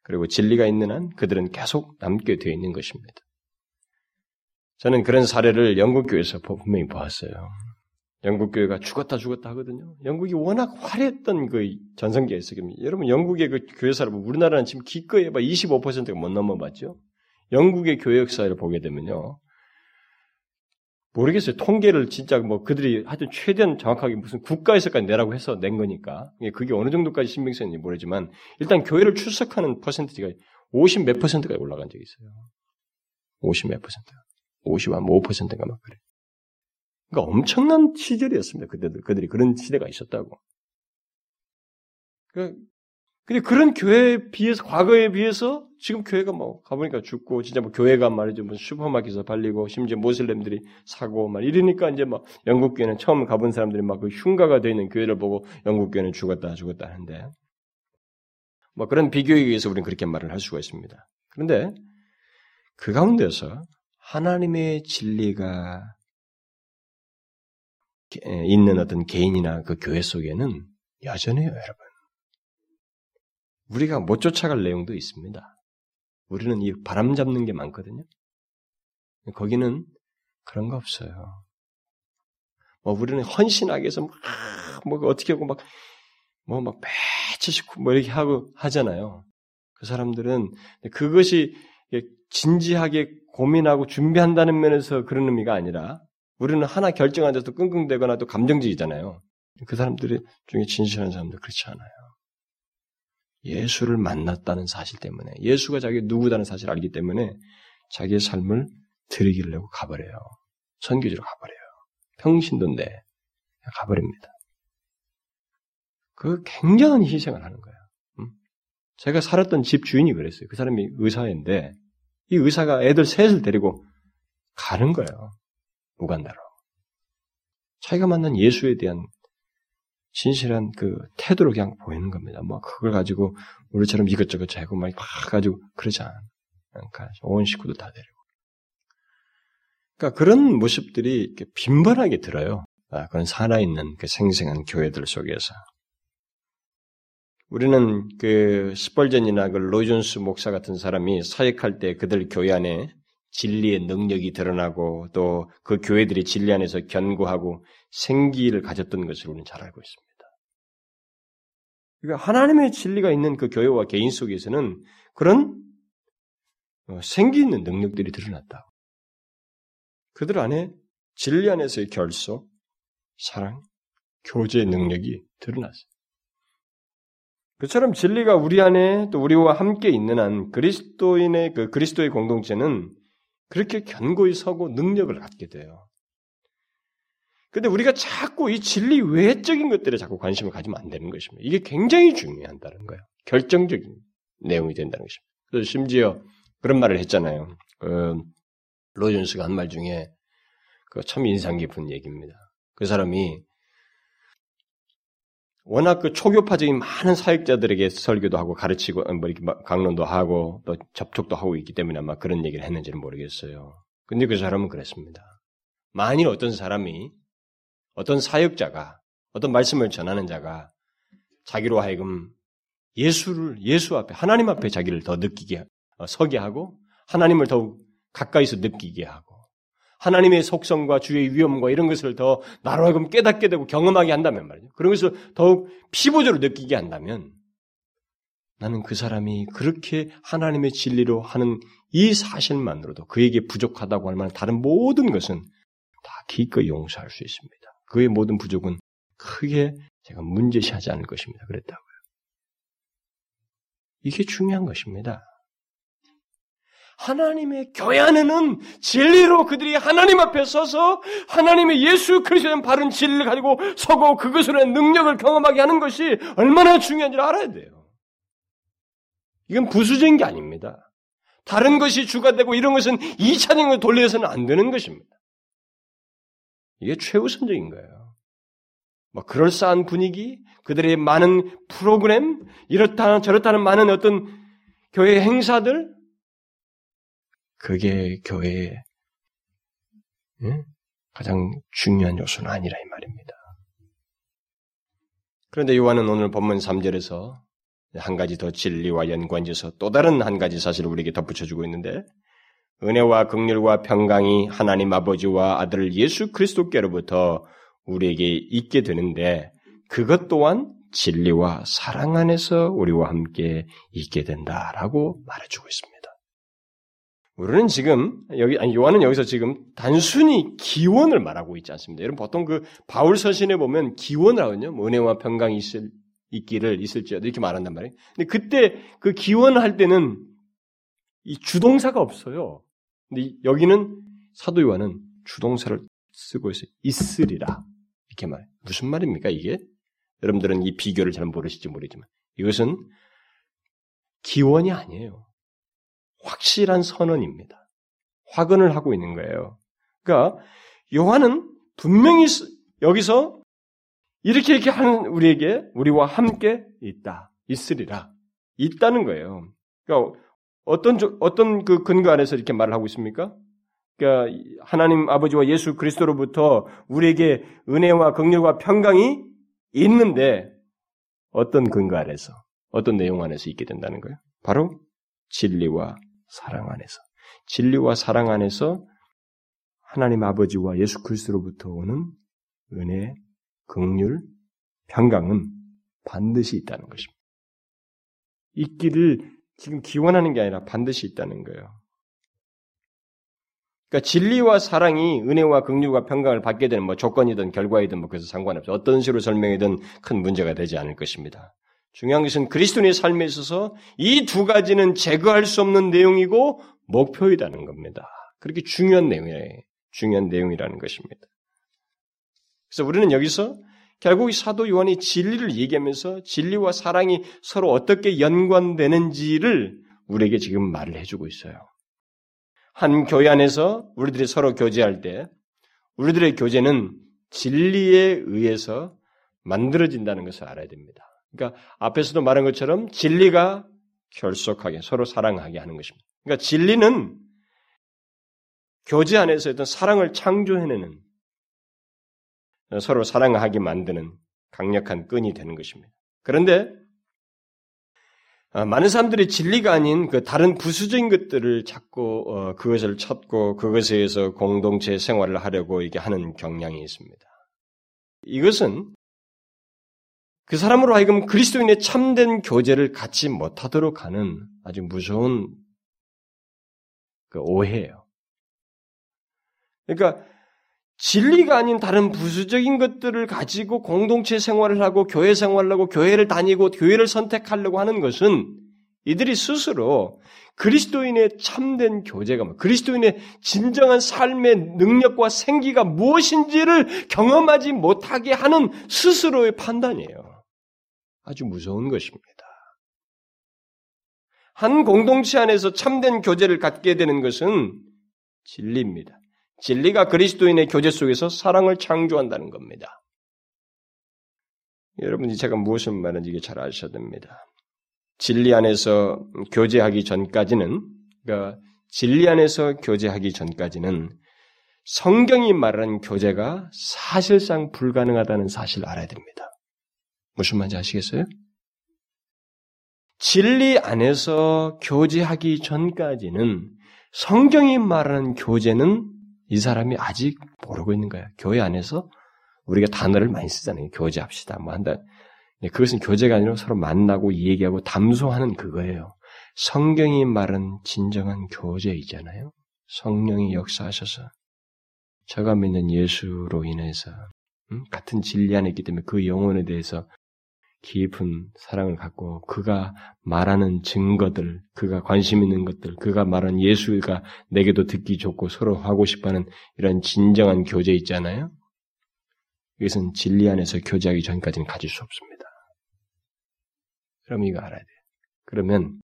그리고 진리가 있는 한 그들은 계속 남게 되어 있는 것입니다. 저는 그런 사례를 영국 교회에서 분명히 보았어요. 영국 교회가 죽었다 죽었다 하거든요. 영국이 워낙 화려했던 그 전성기에 있었습니다. 여러분 영국의 그 교회사를 보면 우리나라는 지금 기껏 해봐 25%가 못 넘어봤죠. 영국의 교회 역사를 보게 되면요. 모르겠어요. 통계를 진짜 뭐 그들이 하여튼 최대한 정확하게 무슨 국가에서까지 내라고 해서 낸 거니까 그게 어느 정도까지 신빙성인지 모르지만 일단 교회를 출석하는 퍼센트가 50 몇 퍼센트가 올라간 적이 있어요. 50 몇 퍼센트. 50한 5%인가 막 그래. 그러니까 엄청난 시절이었습니다. 그때들 그들이 그런 시대가 있었다고. 그 근데 그런 교회에 비해서 과거에 비해서 지금 교회가 뭐 가보니까 죽고 진짜 뭐 교회가 말이죠 뭐 슈퍼마켓에서 팔리고 심지어 모슬렘들이 사고 막 이러니까 이제 막 영국 교회는 처음 가본 사람들이 막 그 흉가가 되어 있는 교회를 보고 영국 교회는 죽었다 죽었다 하는데 뭐 그런 비교에 의해서 우리는 그렇게 말을 할 수가 있습니다. 그런데 그 가운데서 하나님의 진리가 있는 어떤 개인이나 그 교회 속에는 여전해요, 여러분. 우리가 못 쫓아갈 내용도 있습니다. 우리는 이 바람 잡는 게 많거든요. 거기는 그런 거 없어요. 뭐 우리는 헌신하게 해서 막, 뭐 어떻게 하고 막, 뭐 막 배치시고 뭐 이렇게 하고 하잖아요. 그 사람들은 그것이 진지하게 고민하고 준비한다는 면에서 그런 의미가 아니라 우리는 하나 결정한 데서 끙끙대거나 또 감정적이잖아요. 그 사람들 중에 진실한 사람들 그렇지 않아요. 예수를 만났다는 사실 때문에 예수가 자기 누구다는 사실을 알기 때문에 자기의 삶을 내고 가버려요. 선교지로 가버려요. 평신도인데 가버립니다. 그 굉장한 희생을 하는 거예요. 음? 제가 살았던 집 주인이 그랬어요. 그 사람이 의사인데 이 의사가 애들 셋을 데리고 가는 거예요. 우간다로. 자기가 만난 예수에 대한 진실한 그 태도를 그냥 보이는 겁니다. 뭐 그걸 가지고 우리처럼 이것저것 재고 막 가지고 그러지 않아. 그러니까 온 식구도 다 데리고. 그러니까 그런 모습들이 이렇게 빈번하게 들어요. 아, 그런 살아있는 그 생생한 교회들 속에서. 우리는 그 스펄전이나 그 로이존스 목사 같은 사람이 사역할 때 그들 교회 안에 진리의 능력이 드러나고 또 그 교회들이 진리 안에서 견고하고 생기를 가졌던 것을 우리는 잘 알고 있습니다. 그러니까 하나님의 진리가 있는 그 교회와 개인 속에서는 그런 어, 생기 있는 능력들이 드러났다. 그들 안에 진리 안에서의 결속, 사랑, 교제 능력이 드러났어요. 그처럼 진리가 우리 안에 또 우리와 함께 있는 한 그리스도인의 그 그리스도의 공동체는 그렇게 견고히 서고 능력을 갖게 돼요. 근데 우리가 자꾸 이 진리 외적인 것들에 자꾸 관심을 가지면 안 되는 것입니다. 이게 굉장히 중요한다는 거예요. 결정적인 내용이 된다는 것입니다. 그래서 심지어 그런 말을 했잖아요. 그 로존스가 한 말 중에 그 참 인상 깊은 얘기입니다. 그 사람이 워낙 그 초교파적인 많은 사역자들에게 설교도 하고 가르치고 뭐 이렇게 강론도 하고 또 접촉도 하고 있기 때문에 아마 그런 얘기를 했는지는 모르겠어요. 근데 그 사람은 그랬습니다. 만일 어떤 사람이 어떤 사역자가 어떤 말씀을 전하는 자가 자기로 하여금 예수를 예수 앞에 하나님 앞에 자기를 더 느끼게 어, 서게 하고 하나님을 더욱 가까이서 느끼게 하고 하나님의 속성과 주의 위엄과 이런 것을 더 나로 하여금 깨닫게 되고 경험하게 한다면 말이죠. 그런 것을 더욱 피부적으로 느끼게 한다면 나는 그 사람이 그렇게 하나님의 진리로 하는 이 사실만으로도 그에게 부족하다고 할 만한 다른 모든 것은 다 기꺼이 용서할 수 있습니다. 그의 모든 부족은 크게 제가 문제시하지 않을 것입니다. 그랬다고요. 이게 중요한 것입니다. 하나님의 교회 안에는 진리로 그들이 하나님 앞에 서서 하나님의 예수 그리스도의 바른 진리를 가지고 서고 그것으로 능력을 경험하게 하는 것이 얼마나 중요한지를 알아야 돼요. 이건 부수적인 게 아닙니다. 다른 것이 주가 되고 이런 것은 2차적으로 돌려서는 안 되는 것입니다. 이게 최우선적인 거예요. 뭐 그럴싸한 분위기, 그들의 많은 프로그램, 이렇다 저렇다는 많은 어떤 교회 행사들, 그게 교회의 가장 중요한 요소는 아니라 이 말입니다. 그런데 요한은 오늘 본문 3절에서 한 가지 더 진리와 연관지어서 또 다른 한 가지 사실을 우리에게 덧붙여주고 있는데 은혜와 극률과 평강이 하나님 아버지와 아들 예수 그리스도께로부터 우리에게 있게 되는데 그것 또한 진리와 사랑 안에서 우리와 함께 있게 된다라고 말해주고 있습니다. 우리는 지금 여기 아니 요한은 여기서 지금 단순히 기원을 말하고 있지 않습니다. 여러분 보통 그 바울 서신에 보면 기원을 하거든요. 뭐 은혜와 평강이 있을 있기를 있을지어도 이렇게 말한단 말이에요. 근데 그때 그 기원을 할 때는 이 주동사가 없어요. 근데 여기는 사도 요한은 주동사를 쓰고 있어요. 있으리라 이렇게 말. 무슨 말입니까 이게? 여러분들은 이 비교를 잘 모르실지 모르지만 이것은 기원이 아니에요. 확실한 선언입니다. 확언을 하고 있는 거예요. 그러니까 요한은 분명히 여기서 이렇게 이렇게 하는 우리에게 우리와 함께 있다, 있으리라, 있다는 거예요. 그러니까 어떤 어떤 그 근거 안에서 이렇게 말을 하고 있습니까? 그러니까 하나님 아버지와 예수 그리스도로부터 우리에게 은혜와 긍휼과 평강이 있는데 어떤 근거 안에서 어떤 내용 안에서 있게 된다는 거예요? 바로 진리와 사랑 안에서 진리와 사랑 안에서 하나님 아버지와 예수 그리스도로부터 오는 은혜, 긍휼, 평강은 반드시 있다는 것입니다. 있기를 지금 기원하는 게 아니라 반드시 있다는 거예요. 그러니까 진리와 사랑이 은혜와 긍휼과 평강을 받게 되는 뭐 조건이든 결과이든 뭐 그래서 상관없어 어떤 식으로 설명이든 큰 문제가 되지 않을 것입니다. 중요한 것은 그리스도인의 삶에 있어서 이 두 가지는 제거할 수 없는 내용이고 목표이라는 겁니다. 그렇게 중요한 내용이에요. 중요한 내용이라는 것입니다. 그래서 우리는 여기서 결국 사도 요한이 진리를 얘기하면서 진리와 사랑이 서로 어떻게 연관되는지를 우리에게 지금 말을 해주고 있어요. 한 교회 안에서 우리들이 서로 교제할 때 우리들의 교제는 진리에 의해서 만들어진다는 것을 알아야 됩니다. 그러니까 앞에서도 말한 것처럼 진리가 결속하게 서로 사랑하게 하는 것입니다. 그러니까 진리는 교제 안에서 어떤 사랑을 창조해내는 서로 사랑하게 만드는 강력한 끈이 되는 것입니다. 그런데 아, 많은 사람들이 진리가 아닌 그 다른 부수적인 것들을 찾고 어, 그것을 찾고 그것에 의해서 공동체 생활을 하려고 이게 하는 경향이 있습니다. 이것은 그 사람으로 하여금 그리스도인의 참된 교제를 갖지 못하도록 하는 아주 무서운 그 오해예요. 그러니까 진리가 아닌 다른 부수적인 것들을 가지고 공동체 생활을 하고 교회 생활을 하고 교회를 다니고 교회를 선택하려고 하는 것은 이들이 스스로 그리스도인의 참된 교제가 뭐 그리스도인의 진정한 삶의 능력과 생기가 무엇인지를 경험하지 못하게 하는 스스로의 판단이에요. 아주 무서운 것입니다. 한 공동체 안에서 참된 교제를 갖게 되는 것은 진리입니다. 진리가 그리스도인의 교제 속에서 사랑을 창조한다는 겁니다. 여러분이 제가 무엇을 말하는지 잘 아셔야 됩니다. 진리 안에서 교제하기 전까지는, 그러니까 진리 안에서 교제하기 전까지는 성경이 말하는 교제가 사실상 불가능하다는 사실을 알아야 됩니다. 무슨 말인지 아시겠어요? 진리 안에서 교제하기 전까지는 성경이 말하는 교제는 이 사람이 아직 모르고 있는 거야. 교회 안에서 우리가 단어를 많이 쓰잖아요. 교제합시다. 뭐 한다. 네, 그것은 교제가 아니라 서로 만나고 얘기하고 담소하는 그거예요. 성경이 말은 진정한 교제이잖아요. 성령이 역사하셔서 저가 믿는 예수로 인해서 음? 같은 진리 안에 있기 때문에 그 영혼에 대해서 깊은 사랑을 갖고 그가 말하는 증거들, 그가 관심 있는 것들, 그가 말하는 예수가 내게도 듣기 좋고 서로 하고 싶어하는 이런 진정한 교제 있잖아요. 이것은 진리 안에서 교제하기 전까지는 가질 수 없습니다. 그럼 이거 알아야 돼요. 그러면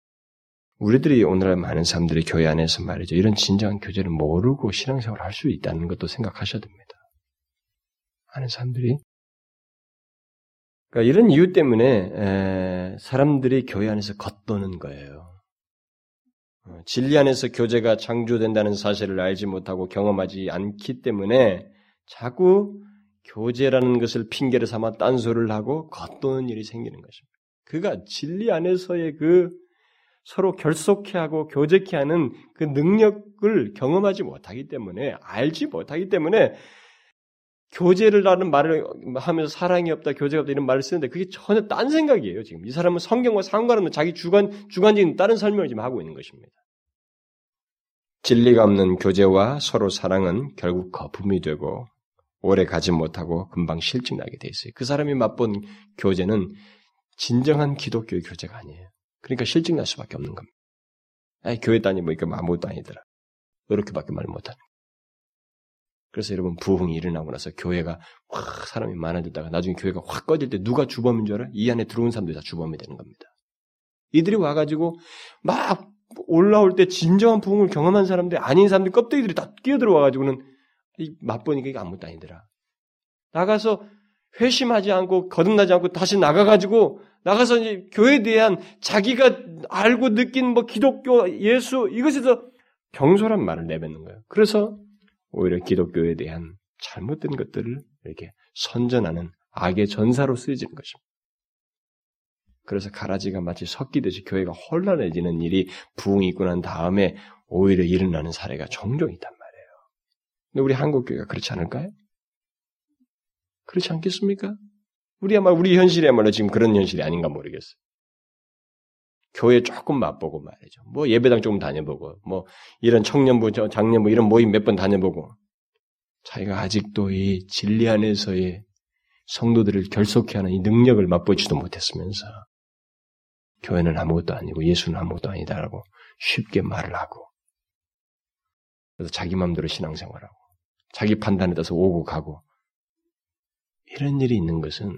우리들이 오늘날 많은 사람들이 교회 안에서 말이죠. 이런 진정한 교제를 모르고 신앙생활을 할 수 있다는 것도 생각하셔야 됩니다. 많은 사람들이 그러니까 이런 이유 때문에 사람들이 교회 안에서 겉도는 거예요. 어, 진리 안에서 교제가 창조된다는 사실을 알지 못하고 경험하지 않기 때문에 자꾸 교제라는 것을 핑계로 삼아 딴소리를 하고 겉도는 일이 생기는 것입니다. 그가 진리 안에서의 그 서로 결속해 하고 교제케 하는 그 능력을 경험하지 못하기 때문에 알지 못하기 때문에 교제를 하는 말을 하면서 사랑이 없다, 교제가 없다 이런 말을 쓰는데 그게 전혀 딴 생각이에요. 지금 이 사람은 성경과 상관없는 자기 주관 주관적인 다른 설명을 지금 하고 있는 것입니다. 진리가 없는 교제와 서로 사랑은 결국 거품이 되고 오래 가지 못하고 금방 실증나게 돼 있어요. 그 사람이 맛본 교제는 진정한 기독교의 교제가 아니에요. 그러니까 실증날 수밖에 없는 겁니다. 아, 교회 다니니까 아무것도 아니더라. 이렇게밖에 말 못하는. 그래서 여러분 부흥이 일어나고 나서 교회가 확 사람이 많아졌다가 나중에 교회가 확 꺼질 때 누가 주범인 줄 알아? 이 안에 들어온 사람들이 다 주범이 되는 겁니다. 이들이 와가지고 막 올라올 때 진정한 부흥을 경험한 사람들 아닌 사람들 껍데기들이 다 끼어들어와가지고는 맛보니까 이게 아무것도 아니더라. 나가서 회심하지 않고 거듭나지 않고 다시 나가가지고 나가서 이제 교회에 대한 자기가 알고 느낀 뭐 기독교 예수 이것에서 경솔한 말을 내뱉는 거예요. 그래서 오히려 기독교에 대한 잘못된 것들을 이렇게 선전하는 악의 전사로 쓰여지는 것입니다. 그래서 가라지가 마치 섞이듯이 교회가 혼란해지는 일이 부흥이 있고 난 다음에 오히려 일어나는 사례가 종종 있단 말이에요. 근데 우리 한국 교회가 그렇지 않을까요? 그렇지 않겠습니까? 우리 아마 우리 현실이야말로 지금 그런 현실이 아닌가 모르겠어요. 교회 조금 맛보고 말이죠. 뭐 예배당 조금 다녀보고, 뭐 이런 청년부, 장년부 이런 모임 몇 번 다녀보고, 자기가 아직도 이 진리 안에서의 성도들을 결속해 하는 이 능력을 맛보지도 못했으면서, 교회는 아무것도 아니고 예수는 아무것도 아니다라고 쉽게 말을 하고, 그래서 자기 마음대로 신앙생활하고, 자기 판단에 따라서 오고 가고, 이런 일이 있는 것은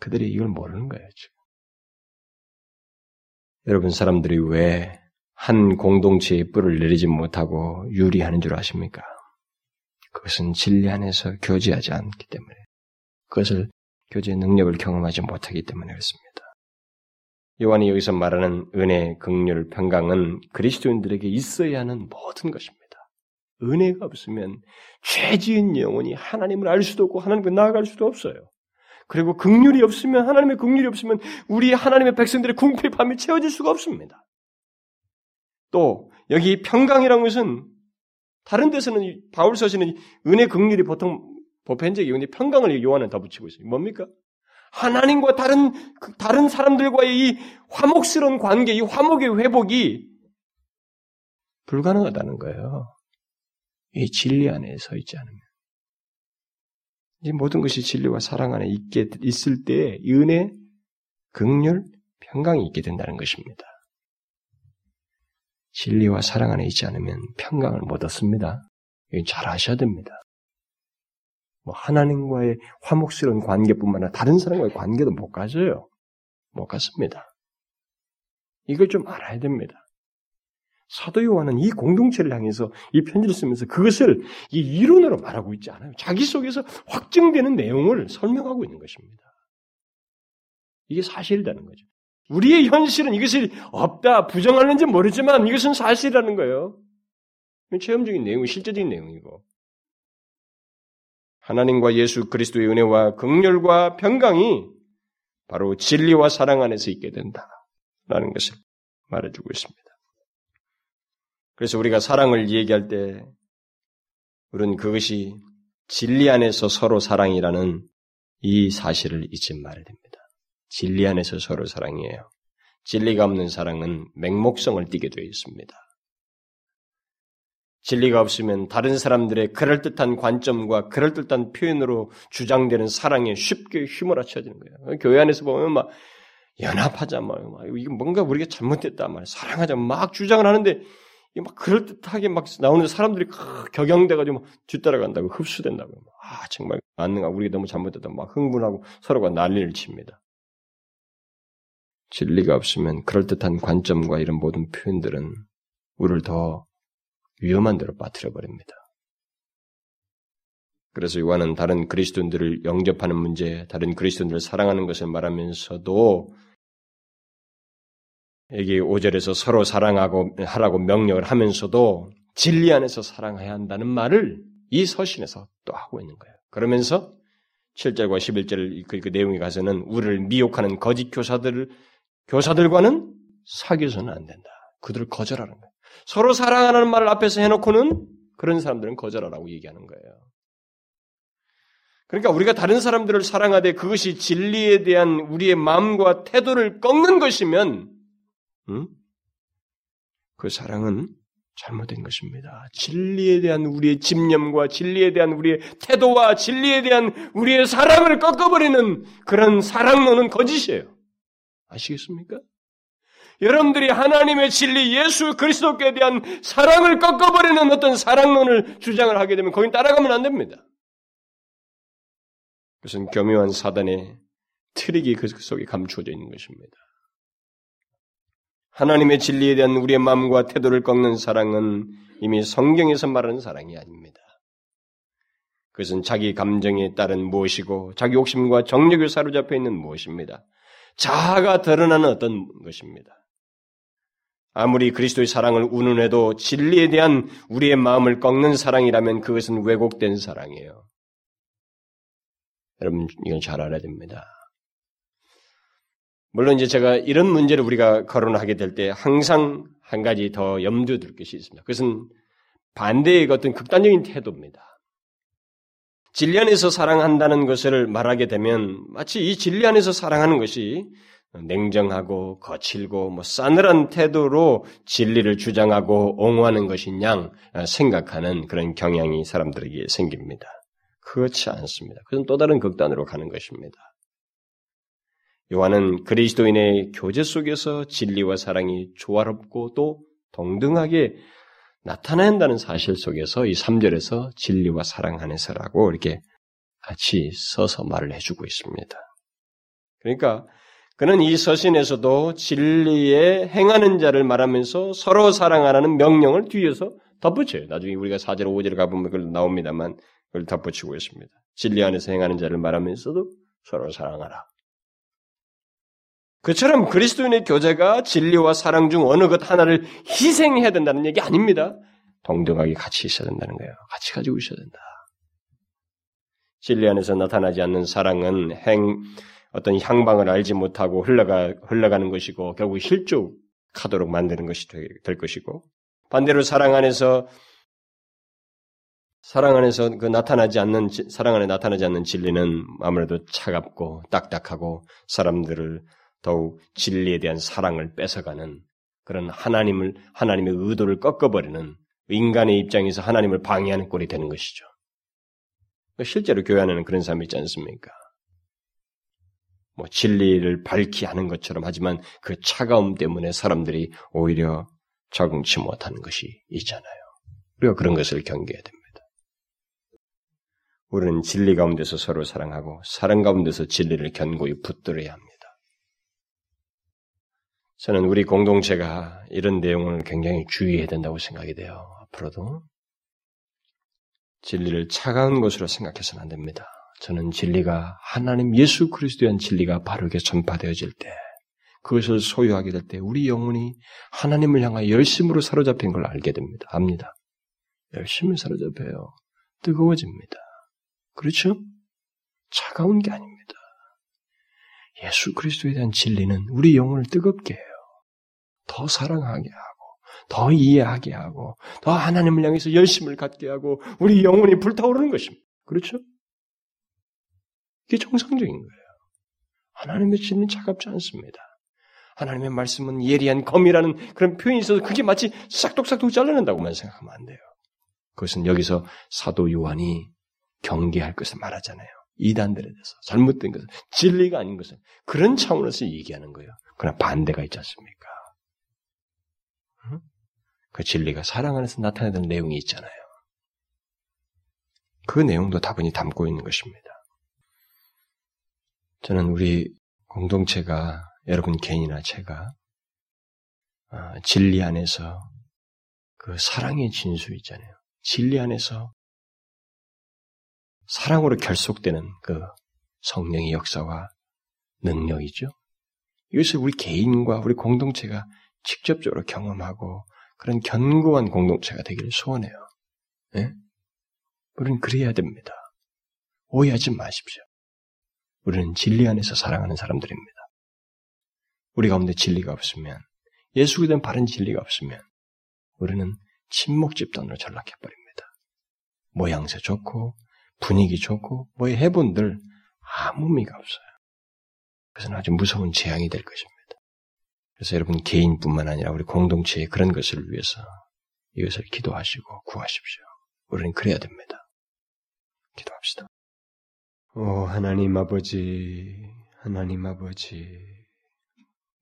그들이 이걸 모르는 거예요, 지금. 여러분, 사람들이 왜 한 공동체의 뿔을 내리지 못하고 유리하는 줄 아십니까? 그것은 진리 안에서 교제하지 않기 때문에 그것을 교제의 능력을 경험하지 못하기 때문에 그렇습니다. 요한이 여기서 말하는 은혜, 극률, 평강은 그리스도인들에게 있어야 하는 모든 것입니다. 은혜가 없으면 죄 지은 영혼이 하나님을 알 수도 없고 하나님께 나아갈 수도 없어요. 그리고 극률이 없으면 하나님의 극률이 없으면 우리 하나님의 백성들의 궁핍함이 채워질 수가 없습니다. 또 여기 평강이라는 것은 다른 데서는 바울 서신은 은혜 극률이 보통 보편적이고 근데 평강을 요한은 다 붙이고 있어요. 뭡니까? 하나님과 다른 그 다른 사람들과의 이 화목스러운 관계, 이 화목의 회복이 불가능하다는 거예요. 이 진리 안에 서 있지 않으면. 이 모든 것이 진리와 사랑 안에 있게 있을 때 은혜, 극률, 평강이 있게 된다는 것입니다. 진리와 사랑 안에 있지 않으면 평강을 못 얻습니다. 이건 잘 아셔야 됩니다. 뭐 하나님과의 화목스러운 관계뿐만 아니라 다른 사람과의 관계도 못 가져요. 못 갔습니다. 이걸 좀 알아야 됩니다. 사도 요한은 이 공동체를 향해서 이 편지를 쓰면서 그것을 이 이론으로 말하고 있지 않아요. 자기 속에서 확증되는 내용을 설명하고 있는 것입니다. 이게 사실이라는 거죠. 우리의 현실은 이것이 없다, 부정하는지 모르지만 이것은 사실이라는 거예요. 체험적인 내용, 실제적인 내용이고. 하나님과 예수 그리스도의 은혜와 극렬과 평강이 바로 진리와 사랑 안에서 있게 된다 라는 것을 말해주고 있습니다. 그래서 우리가 사랑을 얘기할 때 우리는 그것이 진리 안에서 서로 사랑이라는 이 사실을 잊지 말아야 됩니다. 진리 안에서 서로 사랑이에요. 진리가 없는 사랑은 맹목성을 띠게 되어 있습니다. 진리가 없으면 다른 사람들의 그럴듯한 관점과 그럴듯한 표현으로 주장되는 사랑에 쉽게 휘몰아쳐지는 거예요. 교회 안에서 보면 막 연합하자, 막, 이게 뭔가 우리가 잘못됐다, 말 사랑하자, 막 주장을 하는데 막 그럴듯하게 막 나오는 사람들이 격양돼가지고 뒤따라간다고 흡수된다고. 아, 정말 맞는가. 우리가 너무 잘못됐다. 막 흥분하고 서로가 난리를 칩니다. 진리가 없으면 그럴듯한 관점과 이런 모든 표현들은 우리를 더 위험한 데로 빠뜨려 버립니다. 그래서 요한은 다른 그리스도인들을 영접하는 문제, 다른 그리스도인들을 사랑하는 것을 말하면서도 여기 5절에서 서로 사랑하고 하라고 명령을 하면서도 진리 안에서 사랑해야 한다는 말을 이 서신에서 또 하고 있는 거예요. 그러면서 7절과 11절 그, 그 내용에 가서는 우리를 미혹하는 거짓 교사들 교사들과는 사귀어서는 안 된다. 그들을 거절하는 거예요. 서로 사랑하는 말을 앞에서 해놓고는 그런 사람들은 거절하라고 얘기하는 거예요. 그러니까 우리가 다른 사람들을 사랑하되 그것이 진리에 대한 우리의 마음과 태도를 꺾는 것이면, 음? 그 사랑은 잘못된 것입니다. 진리에 대한 우리의 집념과 진리에 대한 우리의 태도와 진리에 대한 우리의 사랑을 꺾어버리는 그런 사랑론은 거짓이에요. 아시겠습니까? 여러분들이 하나님의 진리 예수 그리스도께 대한 사랑을 꺾어버리는 어떤 사랑론을 주장을 하게 되면 거긴 따라가면 안 됩니다. 그것은 교묘한 사단의 트릭이 그 속에 감추어져 있는 것입니다. 하나님의 진리에 대한 우리의 마음과 태도를 꺾는 사랑은 이미 성경에서 말하는 사랑이 아닙니다. 그것은 자기 감정에 따른 무엇이고 자기 욕심과 정력에 사로잡혀 있는 무엇입니다. 자아가 드러나는 어떤 것입니다. 아무리 그리스도의 사랑을 운운해도 진리에 대한 우리의 마음을 꺾는 사랑이라면 그것은 왜곡된 사랑이에요. 여러분 이건 잘 알아야 됩니다. 물론 이제 제가 이런 문제를 우리가 거론하게 될 때 항상 한 가지 더 염두에 둘 것이 있습니다. 그것은 반대의 어떤 극단적인 태도입니다. 진리 안에서 사랑한다는 것을 말하게 되면 마치 이 진리 안에서 사랑하는 것이 냉정하고 거칠고 뭐 싸늘한 태도로 진리를 주장하고 옹호하는 것인 양 생각하는 그런 경향이 사람들에게 생깁니다. 그렇지 않습니다. 그건 또 다른 극단으로 가는 것입니다. 요한은 그리스도인의 교제 속에서 진리와 사랑이 조화롭고 또 동등하게 나타난다는 사실 속에서 이 3절에서 진리와 사랑 안에서라고 이렇게 같이 서서 말을 해주고 있습니다. 그러니까 그는 이 서신에서도 진리에 행하는 자를 말하면서 서로 사랑하라는 명령을 뒤에서 덧붙여요. 나중에 우리가 4절, 5절 가보면 그걸 나옵니다만 그걸 덧붙이고 있습니다. 진리 안에서 행하는 자를 말하면서도 서로 사랑하라. 그처럼 그리스도인의 교제가 진리와 사랑 중 어느 것 하나를 희생해야 된다는 얘기 아닙니다. 동등하게 같이 있어야 된다는 거예요. 같이 가지고 있어야 된다. 진리 안에서 나타나지 않는 사랑은 행, 어떤 향방을 알지 못하고 흘러가, 흘러가는 것이고, 결국 실족하도록 만드는 것이 될 것이고, 반대로 사랑 안에서, 사랑 안에서 그 나타나지 않는, 사랑 안에 나타나지 않는 진리는 아무래도 차갑고 딱딱하고 사람들을 더욱 진리에 대한 사랑을 뺏어가는 그런 하나님을, 하나님의 의도를 꺾어버리는 인간의 입장에서 하나님을 방해하는 꼴이 되는 것이죠. 실제로 교회 안에는 그런 사람이 있지 않습니까? 뭐 진리를 밝히 하는 것처럼 하지만 그 차가움 때문에 사람들이 오히려 적응치 못하는 것이 있잖아요. 우리가 그런 것을 경계해야 됩니다. 우리는 진리 가운데서 서로 사랑하고 사랑 가운데서 진리를 견고히 붙들어야 합니다. 저는 우리 공동체가 이런 내용을 굉장히 주의해야 된다고 생각이 돼요. 앞으로도 진리를 차가운 것으로 생각해서는 안 됩니다. 저는 진리가 하나님 예수 그리스도에 대한 진리가 바르게 전파되어질 때 그것을 소유하게 될 때 우리 영혼이 하나님을 향하여 열심으로 사로잡힌 걸 알게 됩니다. 압니다. 열심히 사로잡혀요. 뜨거워집니다. 그렇죠? 차가운 게 아닙니다. 예수 그리스도에 대한 진리는 우리 영혼을 뜨겁게 해요. 더 사랑하게 하고, 더 이해하게 하고, 더 하나님을 향해서 열심을 갖게 하고, 우리 영혼이 불타오르는 것입니다. 그렇죠? 이게 정상적인 거예요. 하나님의 진리는 차갑지 않습니다. 하나님의 말씀은 예리한 검이라는 그런 표현이 있어서 그게 마치 싹둑싹둑 잘라낸다고만 생각하면 안 돼요. 그것은 여기서 사도 요한이 경계할 것을 말하잖아요. 이단들에 대해서 잘못된 것은 진리가 아닌 것은 그런 차원에서 얘기하는 거예요. 그러나 반대가 있지 않습니까? 그 진리가 사랑 안에서 나타내는 내용이 있잖아요. 그 내용도 다분히 담고 있는 것입니다. 저는 우리 공동체가 여러분 개인이나 제가 아, 진리 안에서 그 사랑의 진수 있잖아요. 진리 안에서 사랑으로 결속되는 그 성령의 역사와 능력이죠. 이것을 우리 개인과 우리 공동체가 직접적으로 경험하고 그런 견고한 공동체가 되기를 소원해요. 네? 우리는 그래야 됩니다. 오해하지 마십시오. 우리는 진리 안에서 사랑하는 사람들입니다. 우리 가운데 진리가 없으면, 예수에 대한 바른 진리가 없으면, 우리는 침묵 집단으로 전락해버립니다. 모양새 좋고, 분위기 좋고, 뭐 해본들 아무 의미가 없어요. 그것은 아주 무서운 재앙이 될 것입니다. 그래서 여러분 개인뿐만 아니라 우리 공동체의 그런 것을 위해서 이것을 기도하시고 구하십시오. 우리는 그래야 됩니다. 기도합시다. 오 하나님 아버지, 하나님 아버지,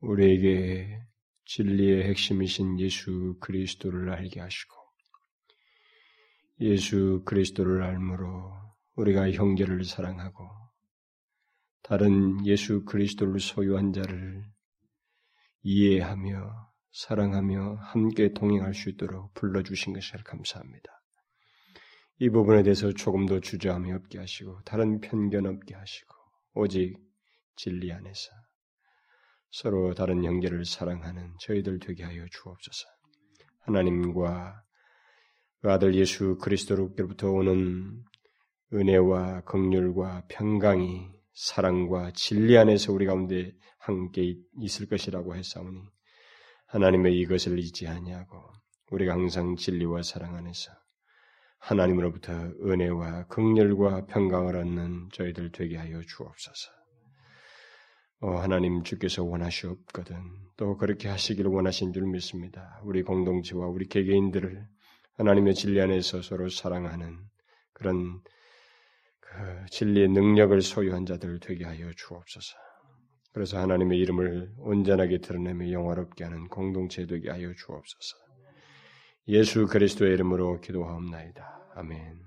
우리에게 진리의 핵심이신 예수 그리스도를 알게 하시고 예수 그리스도를 알므로 우리가 형제를 사랑하고 다른 예수 그리스도를 소유한 자를 이해하며 사랑하며 함께 동행할 수 있도록 불러주신 것을 감사합니다. 이 부분에 대해서 조금 더 주저함이 없게 하시고 다른 편견 없게 하시고 오직 진리 안에서 서로 다른 형제를 사랑하는 저희들 되게 하여 주옵소서. 하나님과 그 아들 예수 그리스도로부터 오는 은혜와 긍휼과 평강이 사랑과 진리 안에서 우리 가운데 함께 있을 것이라고 했사오니 하나님의 이것을 잊지 아니하고 우리가 항상 진리와 사랑 안에서 하나님으로부터 은혜와 극렬과 평강을 얻는 저희들 되게 하여 주옵소서. 어, 하나님 주께서 원하시옵거든 또 그렇게 하시기를 원하신 줄 믿습니다. 우리 공동체와 우리 개개인들을 하나님의 진리 안에서 서로 사랑하는 그런 그 진리의 능력을 소유한 자들 되게 하여 주옵소서. 그래서 하나님의 이름을 온전하게 드러내며 영화롭게 하는 공동체 되게 하여 주옵소서. 예수 그리스도의 이름으로 기도하옵나이다. 아멘.